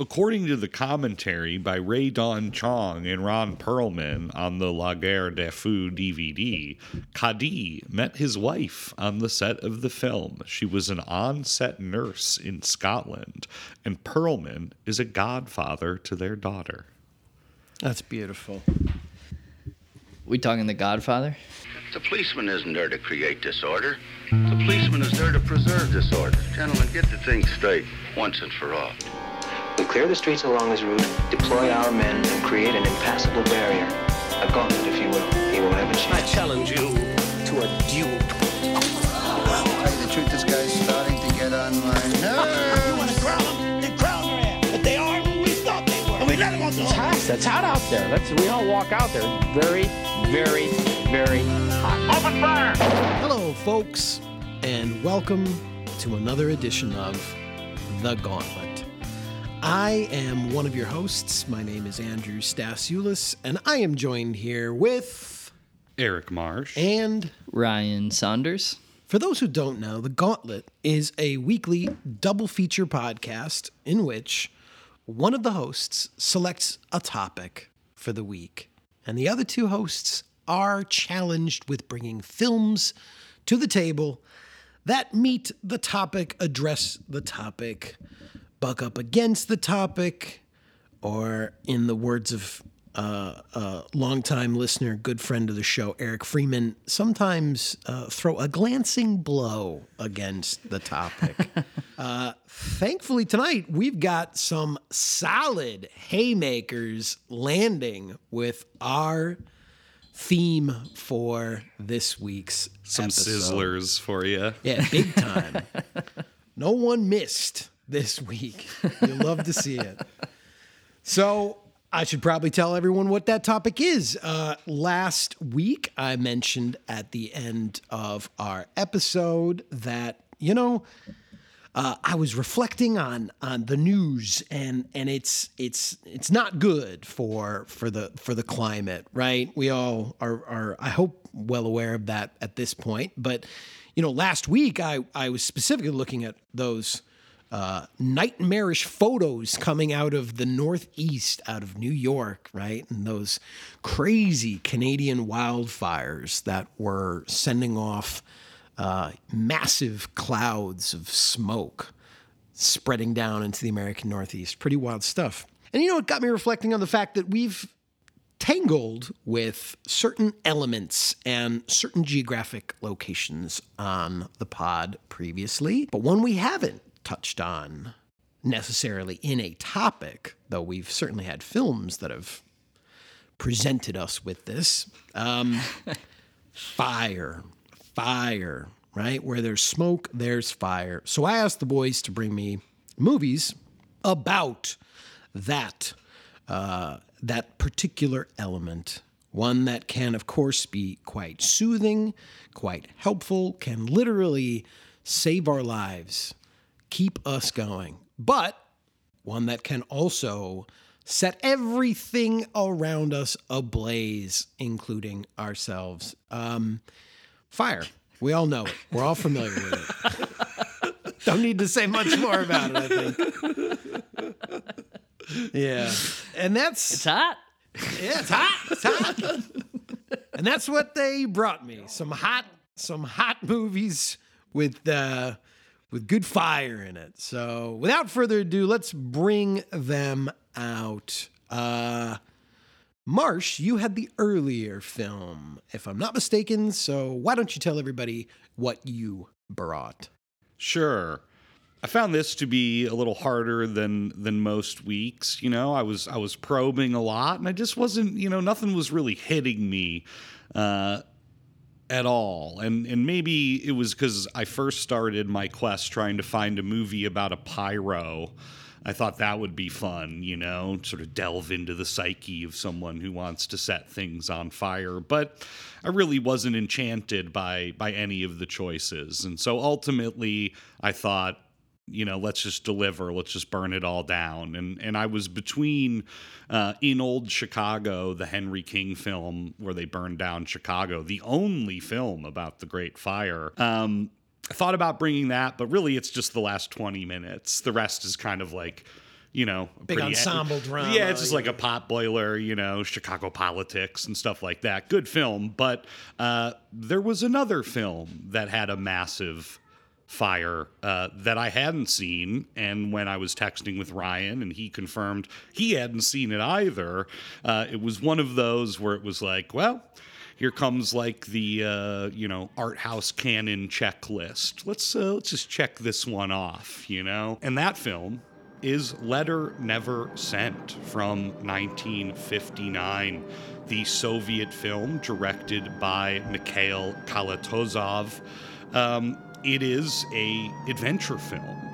According to the commentary by Rae Dawn Chong and Ron Perlman on the La Guerre du Feu DVD, Kadi met his wife on the set of the film. She was an on set nurse in Scotland, and Perlman is a godfather to their daughter. That's beautiful. We talking The Godfather? The policeman isn't there to create disorder. The policeman is there to preserve disorder. Gentlemen, get the thing straight once and for all. We clear the streets along his route, deploy our men, and create an impassable barrier. A gauntlet, if you will. He won't have a chance. I challenge you to a duel. tell you the truth, this guy's starting to get on my nerves. You want to crown them? Then crown their ass. But they aren't who we thought they were. And we let them off the hook. hot. That's hot out there. Let's we all walk out there. Very, very, very hot. Open fire! Hello, folks, and welcome to another edition of The Gauntlet. I am one of your hosts. My name is Andrew Stasiulis, and I am joined here with Eric Marsh. and Ryan Saunders. For those who don't know, The Gauntlet is a weekly double feature podcast in which one of the hosts selects a topic for the week, and the other two hosts are challenged with bringing films to the table that meet the topic, address the topic, buck up against the topic, or in the words of uh, a longtime listener, good friend of the show, Eric Freeman, sometimes uh, throw a glancing blow against the topic. uh, thankfully, tonight we've got some solid haymakers landing with our theme for this week's Some episode. sizzlers for you. Yeah, big time. no one missed this week. You'll love to see it. So I should probably tell everyone what that topic is. Uh, last week, I mentioned at the end of our episode that, you know, uh, I was reflecting on on the news and and it's it's it's not good for for the for the climate, right? We all are are I hope well aware of that at this point. But you know, last week I I was specifically looking at those uh, nightmarish photos coming out of the Northeast, out of New York, right? And those crazy Canadian wildfires that were sending off uh, massive clouds of smoke spreading down into the American Northeast. Pretty wild stuff. And you know, it got me reflecting on the fact that we've tangled with certain elements and certain geographic locations on the pod previously, but one we haven't touched on necessarily in a topic, though we've certainly had films that have presented us with this. Um, fire, fire, right? Where there's smoke, there's fire. So I asked the boys to bring me movies about that uh, that particular element. One that can, of course, be quite soothing, quite helpful, can literally save our lives, keep us going, but one that can also set everything around us ablaze, including ourselves. Um, fire. We all know it. We're all familiar with it. Don't need to say much more about it, I think. Yeah. And that's It's hot. yeah, it's hot. It's hot. and that's what they brought me. Some hot, some hot movies with uh with good fire in it. So without further ado, let's bring them out. Uh Marsh, you had the earlier film, if I'm not mistaken. So why don't you tell everybody what you brought? Sure. I found this to be a little harder than than most weeks. You know, I was I was probing a lot, and I just wasn't. You know, nothing was really hitting me uh, at all. And and maybe it was because I first started my quest trying to find a movie about a pyro. I thought that would be fun, you know, sort of delve into the psyche of someone who wants to set things on fire. But I really wasn't enchanted by by any of the choices. And so ultimately I thought, you know, let's just deliver, let's just burn it all down. And and I was between uh, in old Chicago, the Henry King film where they burned down Chicago, the only film about the Great Fire. Um, I thought about bringing that, but really it's just the last 20 minutes. The rest is kind of like you know, a Big ensemble drama, Yeah, it's just like a pot boiler, you know, Chicago politics and stuff like that. Good film, but uh, there was another film that had a massive fire uh, that I hadn't seen. And when I was texting with Ryan and he confirmed he hadn't seen it either, uh, it was one of those where it was like, well, here comes like the uh, you know art house canon checklist. Let's uh, let's just check this one off, you know. And that film is Letter Never Sent from 1959, the Soviet film directed by Mikhail Kalatozov. Um, it is a adventure film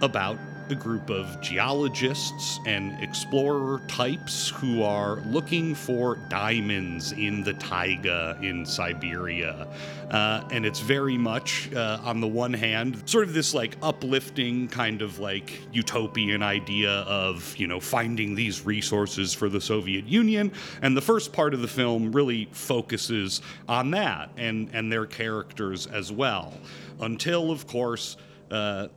about a group of geologists and explorer types who are looking for diamonds in the taiga in Siberia. Uh, and it's very much, uh, on the one hand, sort of this like uplifting kind of like utopian idea of, you know, finding these resources for the Soviet Union. And the first part of the film really focuses on that and, and their characters as well. Until, of course, uh,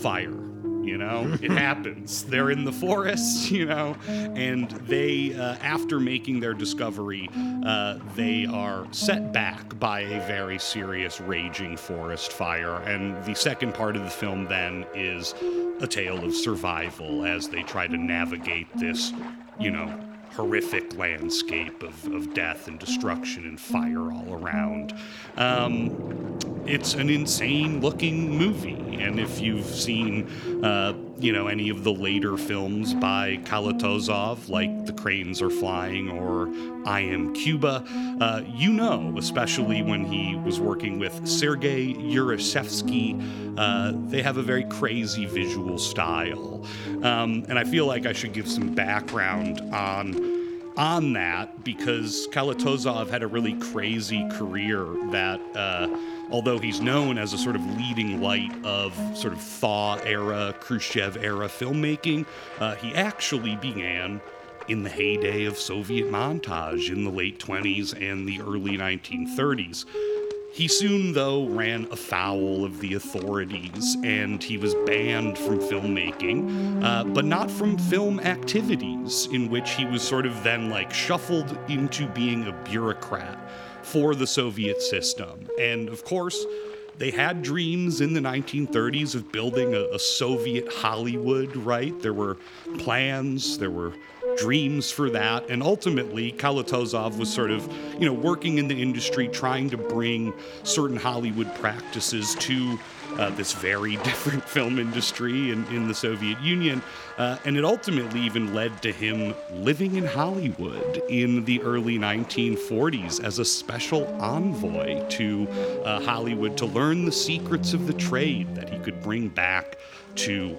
fire. You know, it happens. They're in the forest, you know, and they, uh, after making their discovery, uh, they are set back by a very serious raging forest fire. And the second part of the film then is a tale of survival as they try to navigate this, you know, horrific landscape of, of death and destruction and fire all around. Um, it's an insane looking movie, and if you've seen, uh, you know, any of the later films by Kalatozov, like The Cranes Are Flying or I Am Cuba, uh, you know, especially when he was working with Sergei Urusevsky, uh, they have a very crazy visual style. Um, and I feel like I should give some background on on that because Kalatozov had a really crazy career that, uh, although he's known as a sort of leading light of sort of thaw era, Khrushchev era filmmaking, uh, he actually began in the heyday of Soviet montage in the late 20s and the early 1930s. He soon, though, ran afoul of the authorities and he was banned from filmmaking, uh, but not from film activities, in which he was sort of then like shuffled into being a bureaucrat for the Soviet system. And of course, they had dreams in the 1930s of building a, a, Soviet Hollywood, right? There were plans, there were dreams for that. And ultimately, Kalatozov was sort of, you know, working in the industry, trying to bring certain Hollywood practices to uh, this very different film industry in, in the Soviet Union. Uh, and it ultimately even led to him living in Hollywood in the early 1940s as a special envoy to uh, Hollywood to learn the secrets of the trade that he could bring back to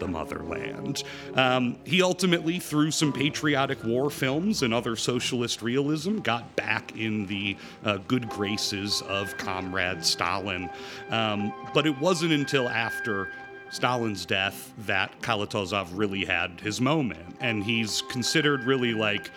the motherland. Um, he ultimately, through some patriotic war films and other socialist realism, got back in the uh, good graces of Comrade Stalin. Um, but it wasn't until after Stalin's death that Kalatozov really had his moment. And he's considered really like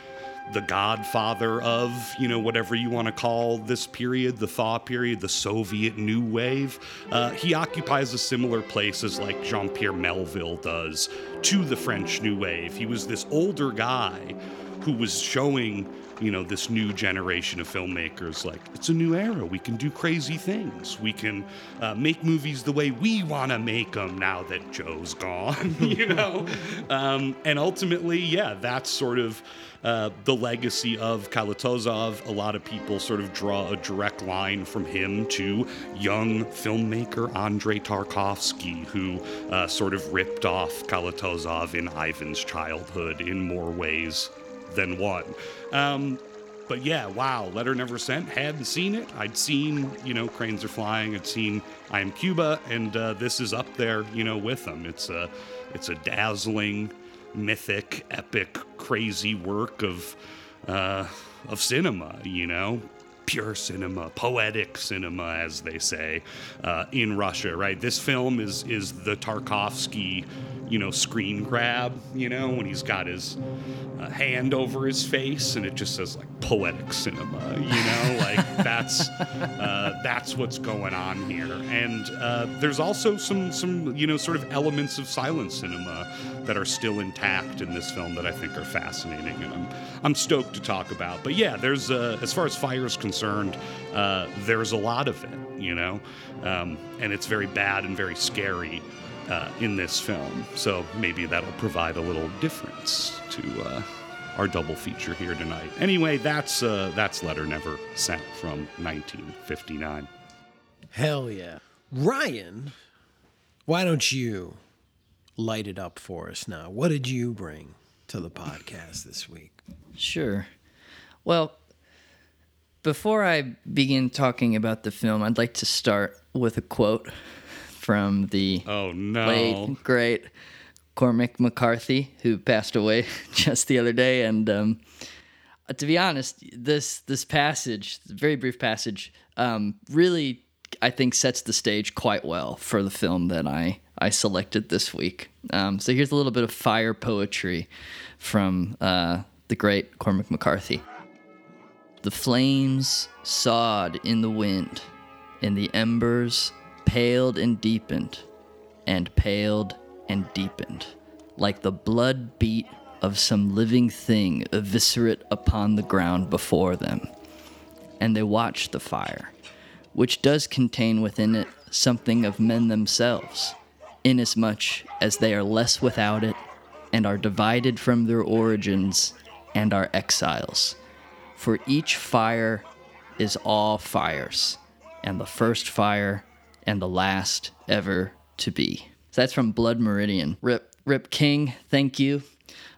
the godfather of, you know, whatever you want to call this period, the thaw period, the Soviet new wave. Uh, he occupies a similar place as like Jean Pierre Melville does to the French new wave. He was this older guy who was showing you know this new generation of filmmakers like it's a new era we can do crazy things we can uh, make movies the way we want to make them now that joe's gone you know um, and ultimately yeah that's sort of uh, the legacy of Kalatozov. A lot of people sort of draw a direct line from him to young filmmaker Andrei Tarkovsky, who uh, sort of ripped off Kalatozov in Ivan's childhood in more ways than one. Um, but yeah, wow, Letter Never Sent. Hadn't seen it. I'd seen, you know, Cranes Are Flying. I'd seen I Am Cuba, and uh, this is up there, you know, with them. It's a, it's a dazzling, mythic, epic, crazy work of, uh, of cinema. You know, pure cinema, poetic cinema, as they say uh, in Russia. Right. This film is is the Tarkovsky you know, screen grab, you know, when he's got his uh, hand over his face and it just says like poetic cinema, you know, like that's uh, that's what's going on here. And uh, there's also some some you know sort of elements of silent cinema that are still intact in this film that I think are fascinating, and I'm I'm stoked to talk about. But yeah, there's uh, as far as fire is concerned, uh, there's a lot of it, you know, um, and it's very bad and very scary uh, in this film. So maybe that'll provide a little difference to uh, our double feature here tonight. Anyway, that's uh, that's letter never sent from 1959. Hell yeah. Ryan, why don't you light it up for us now? What did you bring to the podcast this week? Sure. Well, before I begin talking about the film, I'd like to start with a quote from the Oh no. late great Cormac McCarthy, who passed away just the other day. And um, uh, to be honest, this this passage, very brief passage, um, really I think sets the stage quite well for the film that I I selected this week. Um, so here's a little bit of fire poetry from uh, the great Cormac McCarthy. The flames sawed in the wind, and the embers paled and deepened, and paled and deepened, like the blood beat of some living thing eviscerate upon the ground before them. And they watched the fire, which does contain within it something of men themselves, inasmuch as they are less without it, and are divided from their origins, and are exiles. For each fire is all fires, and the first fire and the last ever to be. So that's from Blood Meridian. Rip, Rip King, thank you.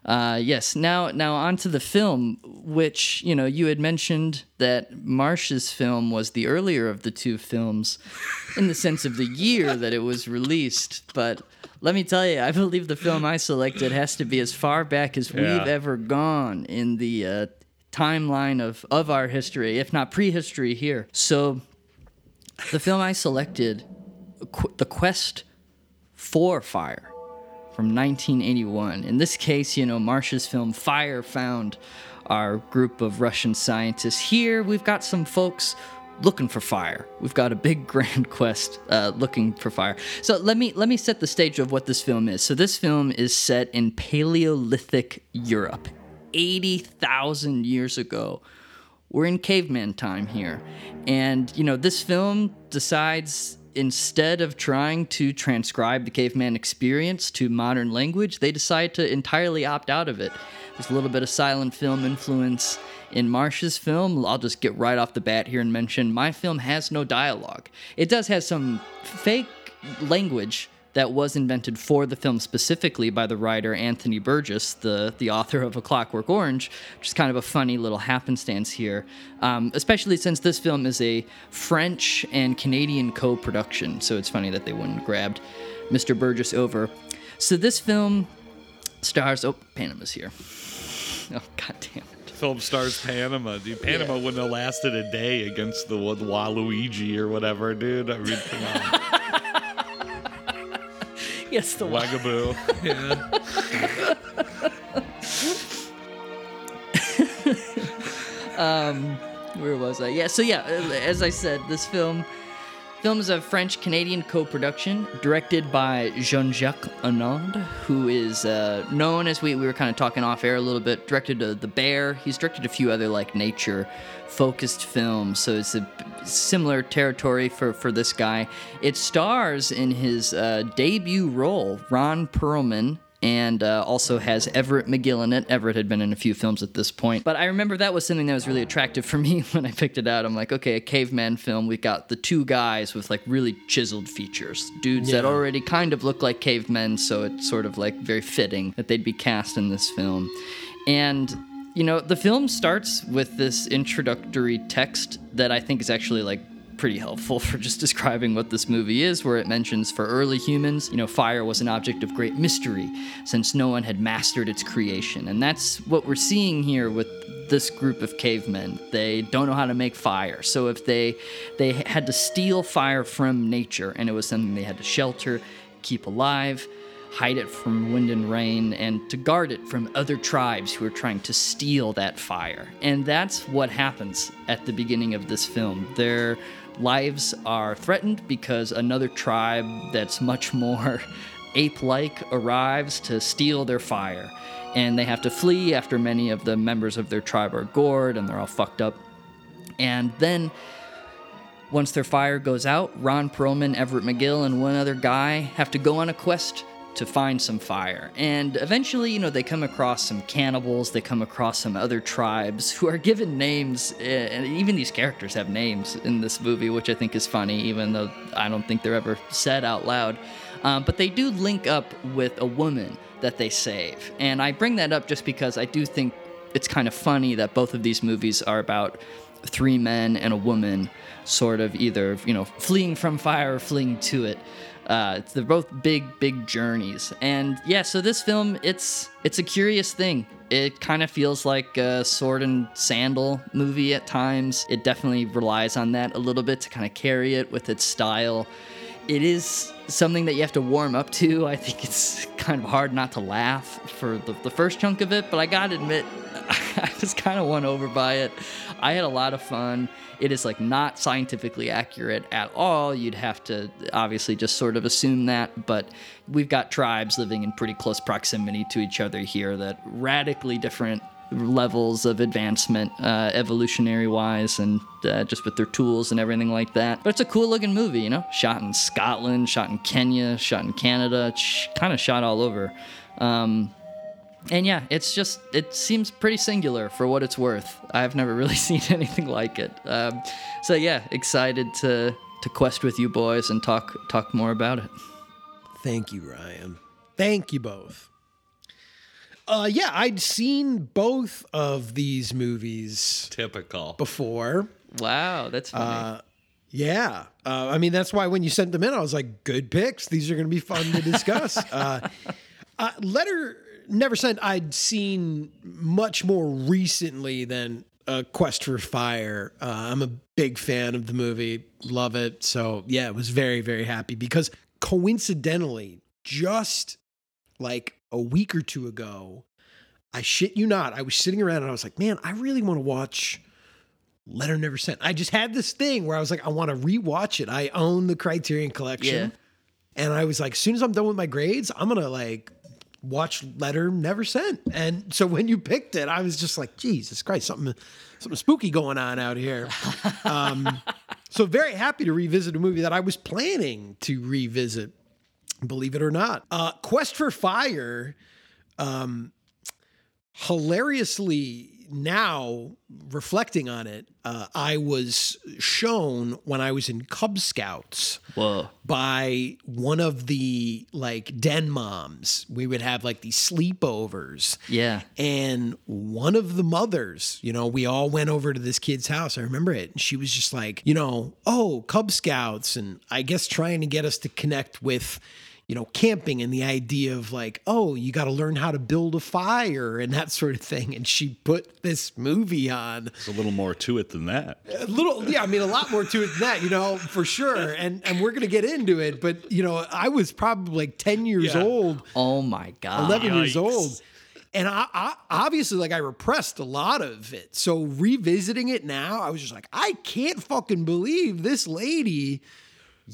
Uh, yes, now now onto the film, which you know you had mentioned that Marsh's film was the earlier of the two films, in the sense of the year that it was released. But let me tell you, I believe the film I selected has to be as far back as Yeah. we've ever gone in the uh, timeline of of our history, if not prehistory here. So the film I selected, The Quest for Fire from 1981. In this case, you know, Marsh's film Fire found our group of Russian scientists. Here, we've got some folks looking for fire. We've got a big grand quest uh, looking for fire. So let me let me set the stage of what this film is. So this film is set in Paleolithic Europe, 80,000 years ago we're in caveman time here. And, you know, this film decides instead of trying to transcribe the caveman experience to modern language, they decide to entirely opt out of it. There's a little bit of silent film influence in Marsh's film. I'll just get right off the bat here and mention my film has no dialogue. It does have some fake language that was invented for the film specifically by the writer Anthony Burgess, the the author of A Clockwork Orange, which is kind of a funny little happenstance here, um, especially since this film is a French and Canadian co-production. So it's funny that they wouldn't have grabbed Mr. Burgess over. So this film stars. Oh, Panama's here. Oh, god damn it. Film stars Panama, dude. Panama wouldn't have lasted a day against the, the Waluigi or whatever, dude. I mean, come on. Yes, the Wagaboo. Yeah. um, where was I? Yeah, so yeah, as I said, this film film is a French Canadian co-production directed by Jean-Jacques Annaud, who is uh, known as we, we were kind of talking off air a little bit. Directed uh, The Bear. He's directed a few other like nature focused film. so it's a similar territory for for this guy. It stars in his uh, debut role Ron Perlman and uh, also has Everett McGill in it. Everett had been in a few films at this point, but I remember that was something that was really attractive for me when I picked it out. I'm like, okay, a caveman film. We got the two guys with like really chiseled features, dudes that already kind of look like cavemen, so it's sort of like very fitting that they'd be cast in this film. And you know, the film starts with this introductory text that I think is actually like pretty helpful for just describing what this movie is, where it mentions for early humans, you know, fire was an object of great mystery since no one had mastered its creation. And that's what we're seeing here with this group of cavemen. They don't know how to make fire. So if they they had to steal fire from nature and it was something they had to shelter, keep alive, hide it from wind and rain and to guard it from other tribes who are trying to steal that fire. And that's what happens at the beginning of this film. Their lives are threatened because another tribe that's much more ape like arrives to steal their fire. And they have to flee after many of the members of their tribe are gored and they're all fucked up. And then once their fire goes out, Ron Perlman, Everett McGill, and one other guy have to go on a quest to find some fire. And eventually, you know, they come across some cannibals, they come across some other tribes who are given names, eh, and even these characters have names in this movie, which I think is funny, even though I don't think they're ever said out loud. Um, but they do link up with a woman that they save. And I bring that up just because I do think it's kind of funny that both of these movies are about three men and a woman sort of either you know fleeing from fire or fleeing to it uh, they're both big big journeys. And yeah so this film it's it's a curious thing. It kind of feels like a sword and sandal movie at times. It definitely relies on that a little bit to kind of carry it with its style it is something that you have to warm up to. I think it's kind of hard not to laugh for the, the first chunk of it, but I gotta admit, I was kind of won over by it. I had a lot of fun. It is like not scientifically accurate at all. You'd have to obviously just sort of assume that, but we've got tribes living in pretty close proximity to each other here that radically different levels of advancement uh, evolutionary wise and uh, just with their tools and everything like that. But it's a cool looking movie you know? Shot in scotland shot in kenya shot in canada kind of shot all over. Um, and yeah it's just it seems pretty singular for what it's worth. I've never really seen anything like it. Um, so yeah excited to to quest with you boys and talk talk more about it. Thank you, Ryan. Thank you both. Uh, yeah, I'd seen both of these movies Typical. before. wow that's funny Uh, yeah, uh, I mean that's why when you sent them in, I was like, "Good picks. These are going to be fun to discuss." uh, uh, Letter Never Sent. I'd seen much more recently than uh, Quest for Fire. Uh, I'm a big fan of the movie, love it. So yeah, I was very very happy because coincidentally, just like a week or two ago, I shit you not, I was sitting around and I was like, "Man, I really want to watch." Letter Never Sent. I just had this thing where I was like, I want to rewatch it. I own the Criterion Collection. And I was like, as soon as I'm done with my grades, I'm going to like watch Letter Never Sent. And so when you picked it, I was just like, Jesus Christ, something, something spooky going on out here. Um, so very happy to revisit a movie that I was planning to revisit, believe it or not. Uh, Quest for Fire, um, hilariously now reflecting on it, uh, I was shown when I was in Cub Scouts whoa by one of the like den moms. We would have like these sleepovers. yeah And one of the mothers, you know, we all went over to this kid's house. I remember it. And she was just like, you know, oh, Cub Scouts. And I guess trying to get us to connect with, you know, camping and the idea of like, oh, you got to learn how to build a fire and that sort of thing. And she put this movie on. There's a little more to it than that. A little, yeah, I mean, a lot more to it than that, you know, for sure. And and we're gonna get into it, but you know, I was probably like ten years Yeah. old oh my god 11 years old. And I, I obviously like I repressed a lot of it. So revisiting it now, I was just like, I can't fucking believe this lady.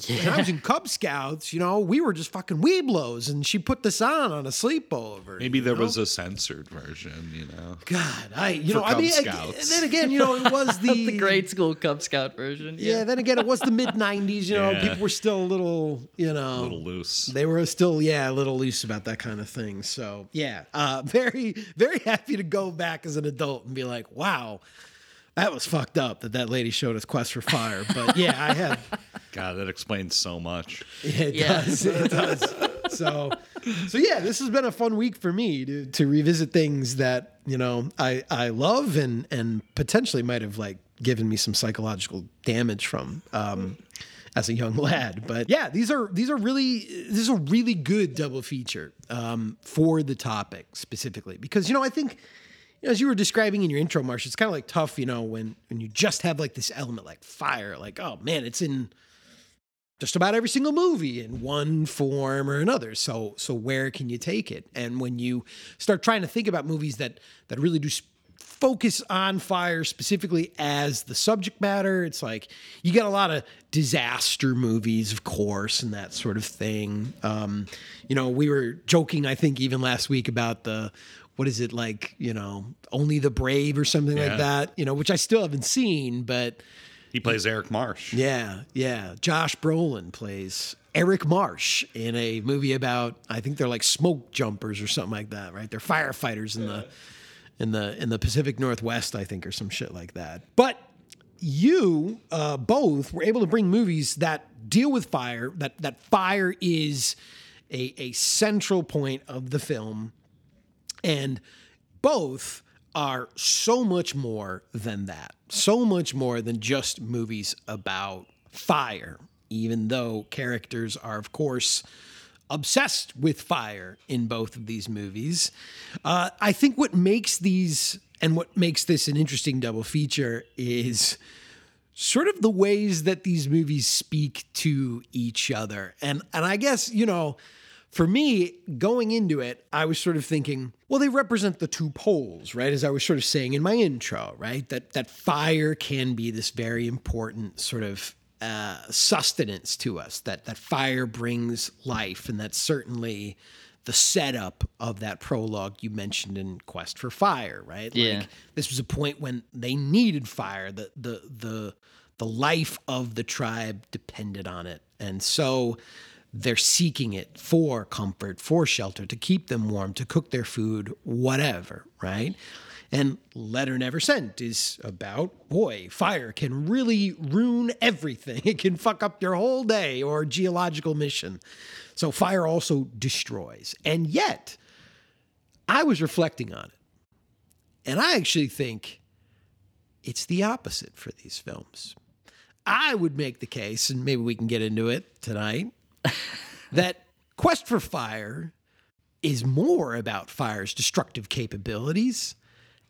When I was in Cub Scouts, you know, we were just fucking Webelos, and she put this on on a sleepover. Maybe there know? was a censored version, you know. God, I you For know, I mean, ag- Scouts. then again, you know, it was the the grade school Cub Scout version. Yeah, then again, it was the mid '90s. You know, Yeah. people were still a little, you know, A little loose. They were still, yeah, a little loose about that kind of thing. So, yeah, uh, very, very happy to go back as an adult and be like, wow, that was fucked up that that lady showed us Quest for Fire. But yeah, I had, God, that explains so much. it Yeah. does, it does. So, so yeah, this has been a fun week for me to to revisit things that you know I I love and and potentially might have like given me some psychological damage from. Um, as a young lad. But yeah, these are these are really this is a really good double feature um, for the topic specifically because you know I think you know, as you were describing in your intro, Marsh, it's kind of like tough, you know, when when you just have like this element like fire, like oh man, it's in just about every single movie in one form or another. So so where can you take it? And when you start trying to think about movies that that really do focus on fire specifically as the subject matter, it's like you get a lot of disaster movies, of course, and that sort of thing. Um, you know, we were joking, I think, even last week about the what is it like? You know, only the brave or something Yeah. like that. You know, which I still haven't seen, but. He plays Eric Marsh. Yeah, yeah. Josh Brolin plays Eric Marsh in a movie about I think they're like smoke jumpers or something like that, right? They're firefighters in the in the in the Pacific Northwest, I think, or some shit like that. But you uh, both were able to bring movies that deal with fire, that that fire is a, a central point of the film, and both are so much more than that. So much more than just movies about fire, even though characters are, of course, obsessed with fire in both of these movies. Uh, I think what makes these and what makes this an interesting double feature is sort of the ways that these movies speak to each other. And and I guess, you know, for me, going into it, I was sort of thinking, well, they represent the two poles, right? As I was sort of saying in my intro, right? That that fire can be this very important sort of uh, sustenance to us. That that fire brings life, and that's certainly the setup of that prologue you mentioned in Quest for Fire, right? Yeah. Like this was a point when they needed fire. The the the the life of the tribe depended on it, and so they're seeking it for comfort, for shelter, to keep them warm, to cook their food, whatever, right? And Letter Never Sent is about, boy, fire can really ruin everything. It can fuck up your whole day or geological mission. So fire also destroys. And yet, I was reflecting on it. And I actually think it's the opposite for these films. I would make the case, and maybe we can get into it tonight, that Quest for Fire is more about fire's destructive capabilities,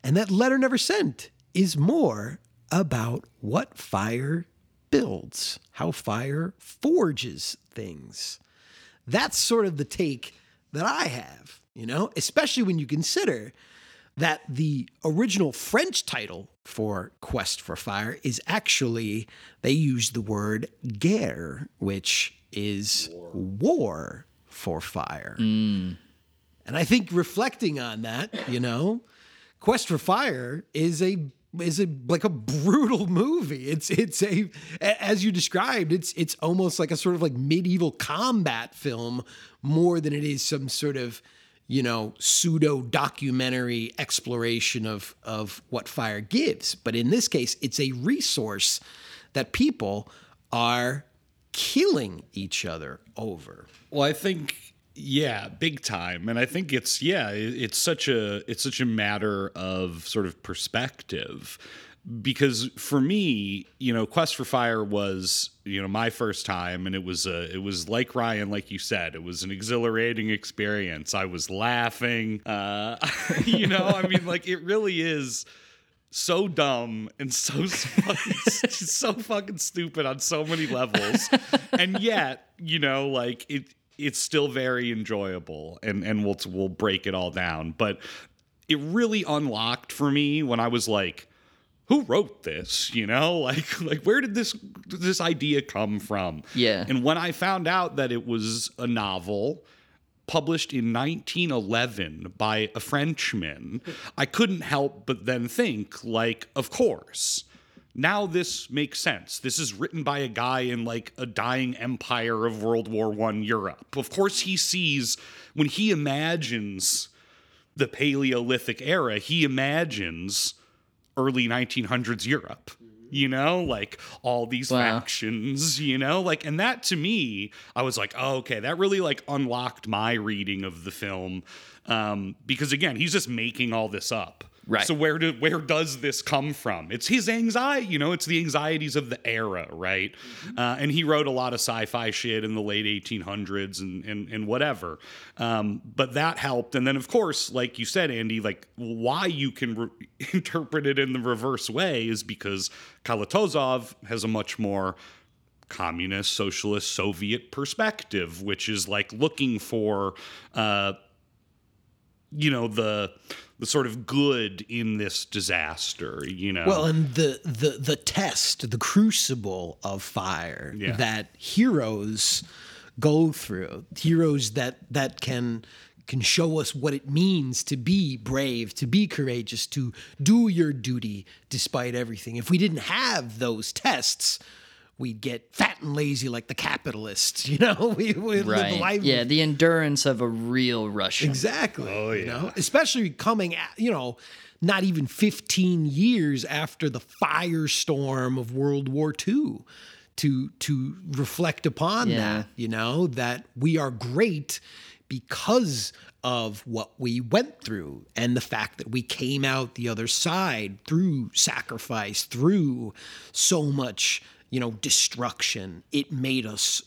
and that Letter Never Sent is more about what fire builds, how fire forges things. That's sort of the take that I have, you know, especially when you consider that the original French title for Quest for Fire is actually, they use the word guerre, which is war, for fire. Mm. And I think reflecting on that, you know, Quest for Fire is a is a like a brutal movie. It's it's a a- as you described, it's it's almost like a sort of like medieval combat film more than it is some sort of you know pseudo documentary exploration of of what fire gives. But in this case, it's a resource that people are killing each other over. Well, I think yeah, big time, and I think it's yeah, it's such a it's such a matter of sort of perspective. Because for me, you know, Quest for Fire was, you know, my first time, and it was a, it was like Ryan, like you said, it was an exhilarating experience. I was laughing, uh, you know, I mean, like it really is so dumb and so fucking, so fucking stupid on so many levels, and yet you know like it it's still very enjoyable, and and we'll we'll break it all down, but it really unlocked for me when I was like. Who wrote this? You know, like like where did this this idea come from? Yeah. And when I found out that it was a novel published in 1911 by a Frenchman, I couldn't help but then think, like, of course. Now this makes sense. This is written by a guy in like a dying empire of World War One Europe. Of course, he sees when he imagines the Paleolithic era, he imagines early 1900s Europe. You know, like all these Wow. factions, you know, like, and that to me, I was like, oh, okay, that really like unlocked my reading of the film. Um, because again, he's just making all this up. Right. So where do where does this come from? It's his anxiety, you know, it's the anxieties of the era, right? Uh, and he wrote a lot of sci-fi shit in the late 1800s and and, and whatever. Um, but that helped. And then of course, like you said, Andy, like why you can re- interpret it in the reverse way is because Kalatozov has a much more communist, socialist, Soviet perspective, which is like looking for, uh, you know, the the sort of good in this disaster. You know, Well, and the the the test, the crucible of fire Yeah. that heroes go through, heroes that that can can show us what it means to be brave, to be courageous, to do your duty despite everything. If we didn't have those tests, we'd get fat and lazy like the capitalists. You know, we would live Right. life Yeah, the endurance of a real Russian. Exactly. Oh, You yeah. know, especially coming, at, you know, not even 15 years after the firestorm of World War II to to reflect upon Yeah. that, you know, that we are great because of what we went through and the fact that we came out the other side through sacrifice, through so much, you know, destruction. It made us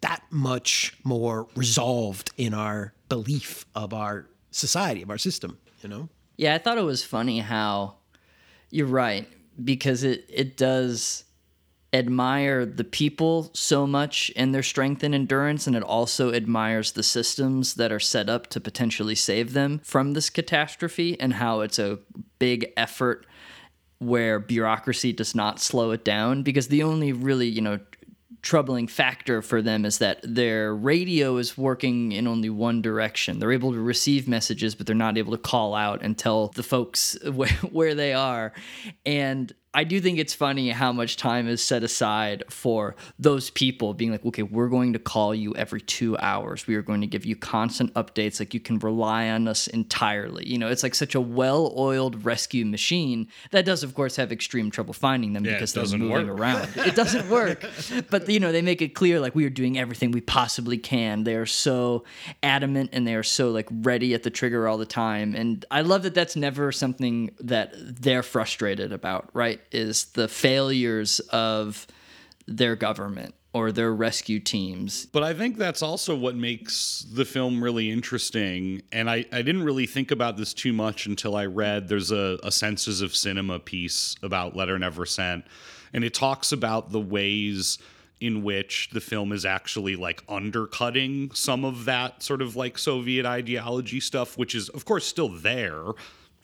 that much more resolved in our belief of our society, of our system, you know? Yeah, I thought it was funny how you're right because it it does admire the people so much and their strength and endurance and it also admires the systems that are set up to potentially save them from this catastrophe and how it's a big effort where bureaucracy does not slow it down because the only really, you know, troubling factor for them is that their radio is working in only one direction. They're able to receive messages, but they're not able to call out and tell the folks where, where they are. And I do think it's funny how much time is set aside for those people being like, okay, we're going to call you every two hours. We are going to give you constant updates. Like you can rely on us entirely. You know, it's like such a well oiled rescue machine that does, of course, have extreme trouble finding them Yeah, because they're moving work. around. It doesn't work. but, you know, they make it clear like we are doing everything we possibly can. They are so adamant and they are so like ready at the trigger all the time. And I love that that's never something that they're frustrated about, right? Is the failures of their government or their rescue teams. But I think that's also what makes the film really interesting. And I, I didn't really think about this too much until I read there's a, a Senses of Cinema piece about Letter Never Sent. And it talks about the ways in which the film is actually like undercutting some of that sort of like Soviet ideology stuff, which is, of course, still there.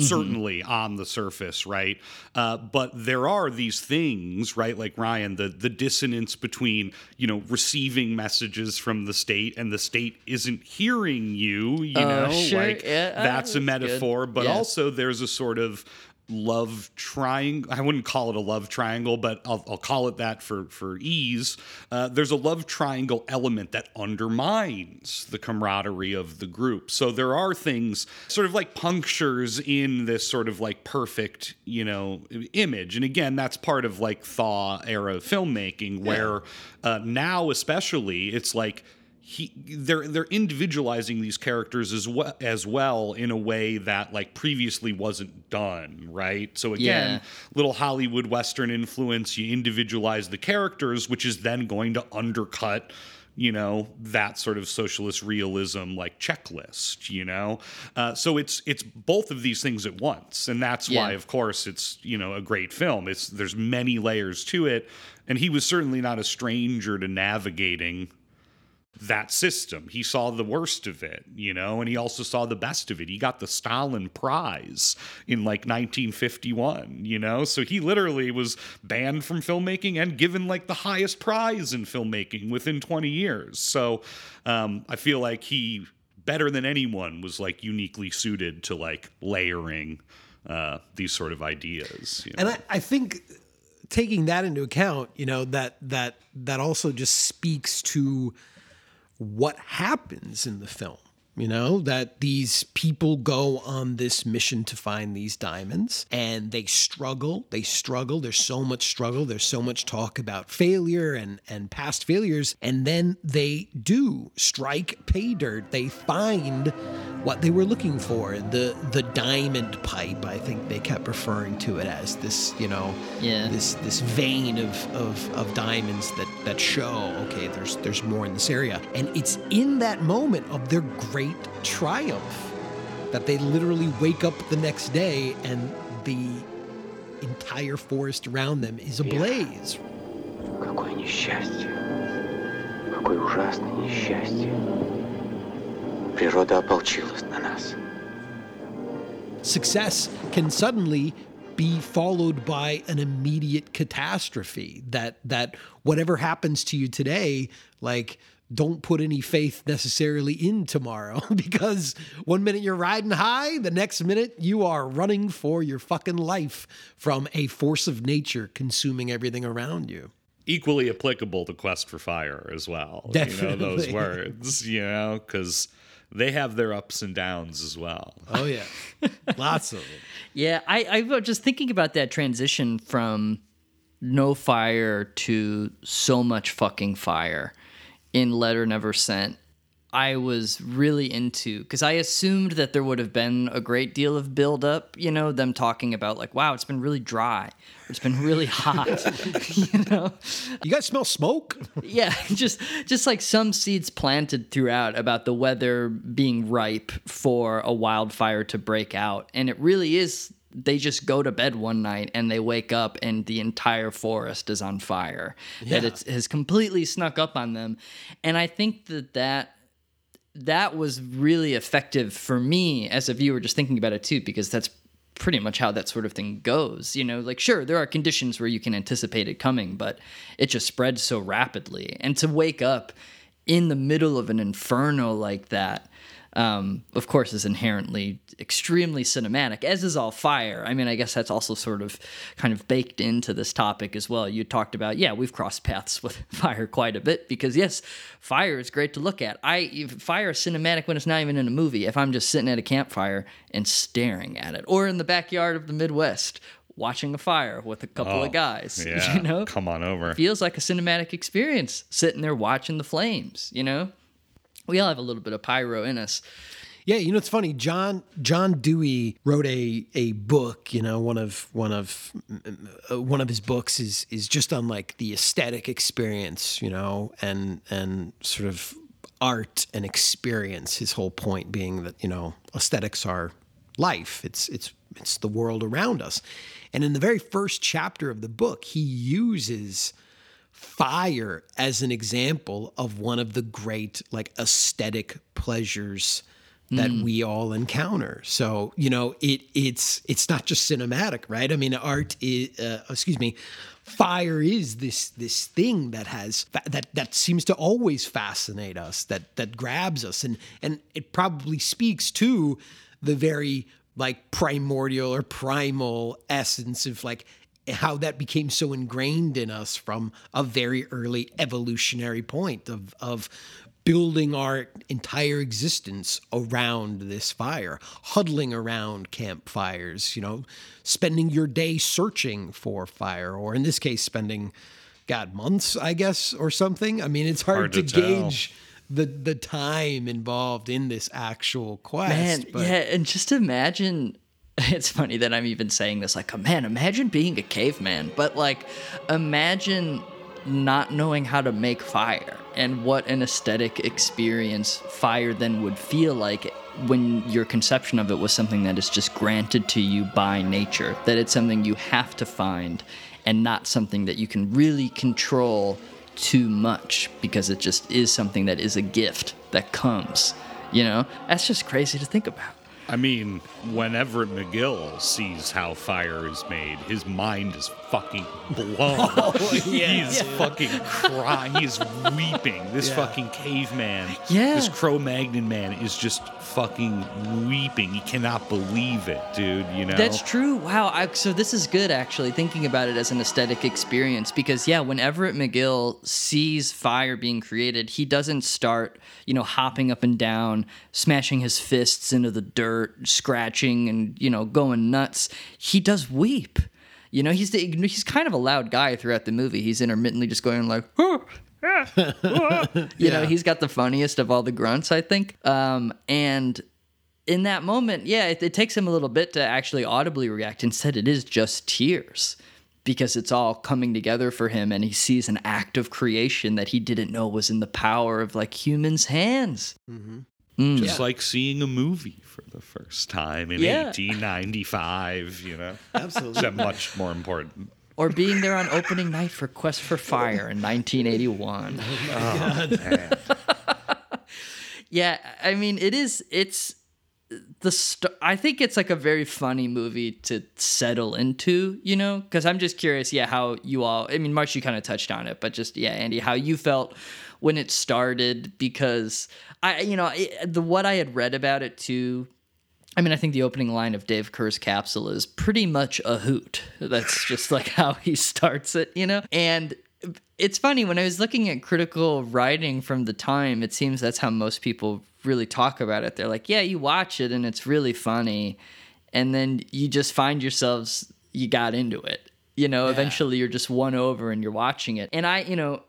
Certainly on the surface, right? Uh, but there are these things, right? Like Ryan, the the dissonance between you know receiving messages from the state and the state isn't hearing you. You Oh, know, sure. like Yeah, uh, that's a that's good. metaphor. But Yeah. also, there's a sort of love triangle. I wouldn't call it a love triangle, but I'll, I'll call it that for for ease. Uh, there's a love triangle element that undermines the camaraderie of the group. So there are things sort of like punctures in this sort of like perfect, you know, image. And again, that's part of like thaw era filmmaking, where uh, now especially it's like he they're they're individualizing these characters as well as well in a way that like previously wasn't done right? So again Yeah. little hollywood western influence you individualize the characters which is then going to undercut you know that sort of socialist realism like checklist you know? Uh, so it's it's both of these things at once and that's why of course it's you know a great film. It's there's many layers to it and he was certainly not a stranger to navigating that system. He saw the worst of it, you know, and he also saw the best of it. He got the Stalin Prize in like 1951, you know, so he literally was banned from filmmaking and given like the highest prize in filmmaking within 20 years. So um, I feel like he, better than anyone, was like uniquely suited to like layering uh, these sort of ideas. You know? And I, I think taking that into account, you know, that that that also just speaks to what happens in the film. You know, that these people go on this mission to find these diamonds and they struggle. They struggle. There's so much struggle. There's so much talk about failure and, and past failures. And then they do strike pay dirt. They find what they were looking for the the diamond pipe. I think they kept referring to it as this, you know, Yeah. this this vein of, of of diamonds that that show okay there's there's more in this area and it's in that moment of their great triumph that they literally wake up the next day and the entire forest around them is ablaze Какой несчастье. Какое ужасное несчастье. Природа ополчилась на нас. success can suddenly be followed by an immediate catastrophe that that whatever happens to you today like don't put any faith necessarily in tomorrow because one minute you're riding high the next minute you are running for your fucking life from a force of nature consuming everything around you Equally applicable to Quest for Fire as well. You know, those words, you know, because they have their ups and downs as well. oh yeah lots of them Yeah, I, I was just thinking about that transition from no fire to so much fucking fire in Letter Never Sent. I was really into because I assumed that there would have been a great deal of build up, you know, them talking about like, wow, it's been really dry, it's been really hot, you know. you guys smell smoke Yeah, just just like some seeds planted throughout about the weather being ripe for a wildfire to break out. And it really is they just go to bed one night and they wake up and the entire forest is on fire. That it has completely snuck up on them. And I think that that that was really effective for me as a viewer just thinking about it too because that's pretty much how that sort of thing goes you know like sure there are conditions where you can anticipate it coming but it just spreads so rapidly and to wake up in the middle of an inferno like that um, of course is inherently extremely cinematic as is all fire. I mean i guess that's also sort of kind of baked into this topic as well. You talked about yeah we've crossed paths with fire quite a bit because yes fire is great to look at. I fire is cinematic when it's not even in a movie. If i'm just sitting at a campfire and staring at it or in the backyard of the midwest watching a fire with a couple Oh, of guys Yeah, you know? Come on over. feels like a cinematic experience sitting there watching the flames you know we all have a little bit of pyro in us Yeah, you know it's funny. John John Dewey wrote a a book. You know, one of one of uh, one of his books is is just on like the aesthetic experience. You know, and and sort of art and experience. His whole point being that you know aesthetics are life. It's it's it's the world around us. And in the very first chapter of the book, he uses fire as an example of one of the great like aesthetic pleasures that we all encounter. So you know, it it's it's not just cinematic, right? I mean, art is uh, excuse me, fire is this this thing that has that that seems to always fascinate us, that that grabs us, and and it probably speaks to the very like primordial or primal essence of like how that became so ingrained in us from a very early evolutionary point of of building our entire existence around this fire, huddling around campfires, you know, spending your day searching for fire, or in this case, spending, God, months, I guess, or something. I mean, it's hard, Hard to, to gauge the the time involved in this actual quest. Man, but yeah, and just imagine. It's funny that I'm even saying this. Like, oh, man, imagine being a caveman, but like, imagine not knowing how to make fire and what an aesthetic experience fire then would feel like when your conception of it was something that is just granted to you by nature, that it's something you have to find and not something that you can really control too much because it just is something that is a gift that comes. You know, that's just crazy to think about. I mean, Everett McGill sees how fire is made, his mind is fucking blown. Oh, he's fucking crying. He's weeping. This Yeah. fucking caveman, Yeah. this Cro Magnon man is just fucking weeping. He cannot believe it, dude. You know? That's true. Wow. I, so this is good, actually, thinking about it as an aesthetic experience. Because, yeah, when Everett McGill sees fire being created, he doesn't start, you know, hopping up and down, smashing his fists into the dirt, scratching, and, you know, going nuts. He does weep. You know, he's the, he's kind of a loud guy throughout the movie. He's intermittently just going like, "Oh, ah, ah." you know, he's got the funniest of all the grunts, I think. Um, and in that moment, yeah, it, it takes him a little bit to actually audibly react. Instead, it is just tears because it's all coming together for him and he sees an act of creation that he didn't know was in the power of like humans' hands. just like seeing a movie for the first time in Yeah. 1895, you know? Absolutely. It's much more important. or being there on opening night for Quest for Fire in 1981. yeah, I mean, it is. It's the. St- I think it's like a very funny movie to settle into. You know, because I'm just curious. Yeah, how you all. I mean, March, you kind of touched on it, but just yeah, Andy, how you felt when it started because I, you know, it, the what I had read about it too. I mean, I think the opening line of Dave Kehr's capsule is pretty much a hoot. That's just like how he starts it, you know? And it's funny, when I was looking at critical writing from the time, it seems that's how most people really talk about it. They're like, yeah, you watch it and it's really funny. And then you just find yourselves, you got into it. You know, yeah. eventually you're just won over and you're watching it. And I, you know,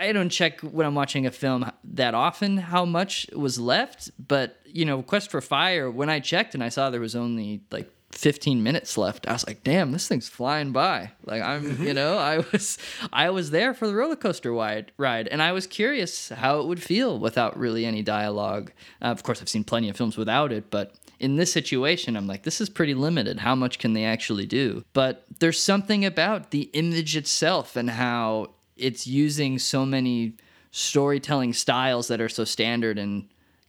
I don't check when I'm watching a film that often how much was left, but you know, Quest for Fire, when I checked and I saw there was only like 15 minutes left, I was like, damn, this thing's flying by. Like I'm, you know, I was I was there for the roller coaster wide ride and I was curious how it would feel without really any dialogue. Uh, of course, I've seen plenty of films without it, but in this situation, I'm like, this is pretty limited. How much can they actually do? But there's something about the image itself and how it's using so many storytelling styles that are so standard in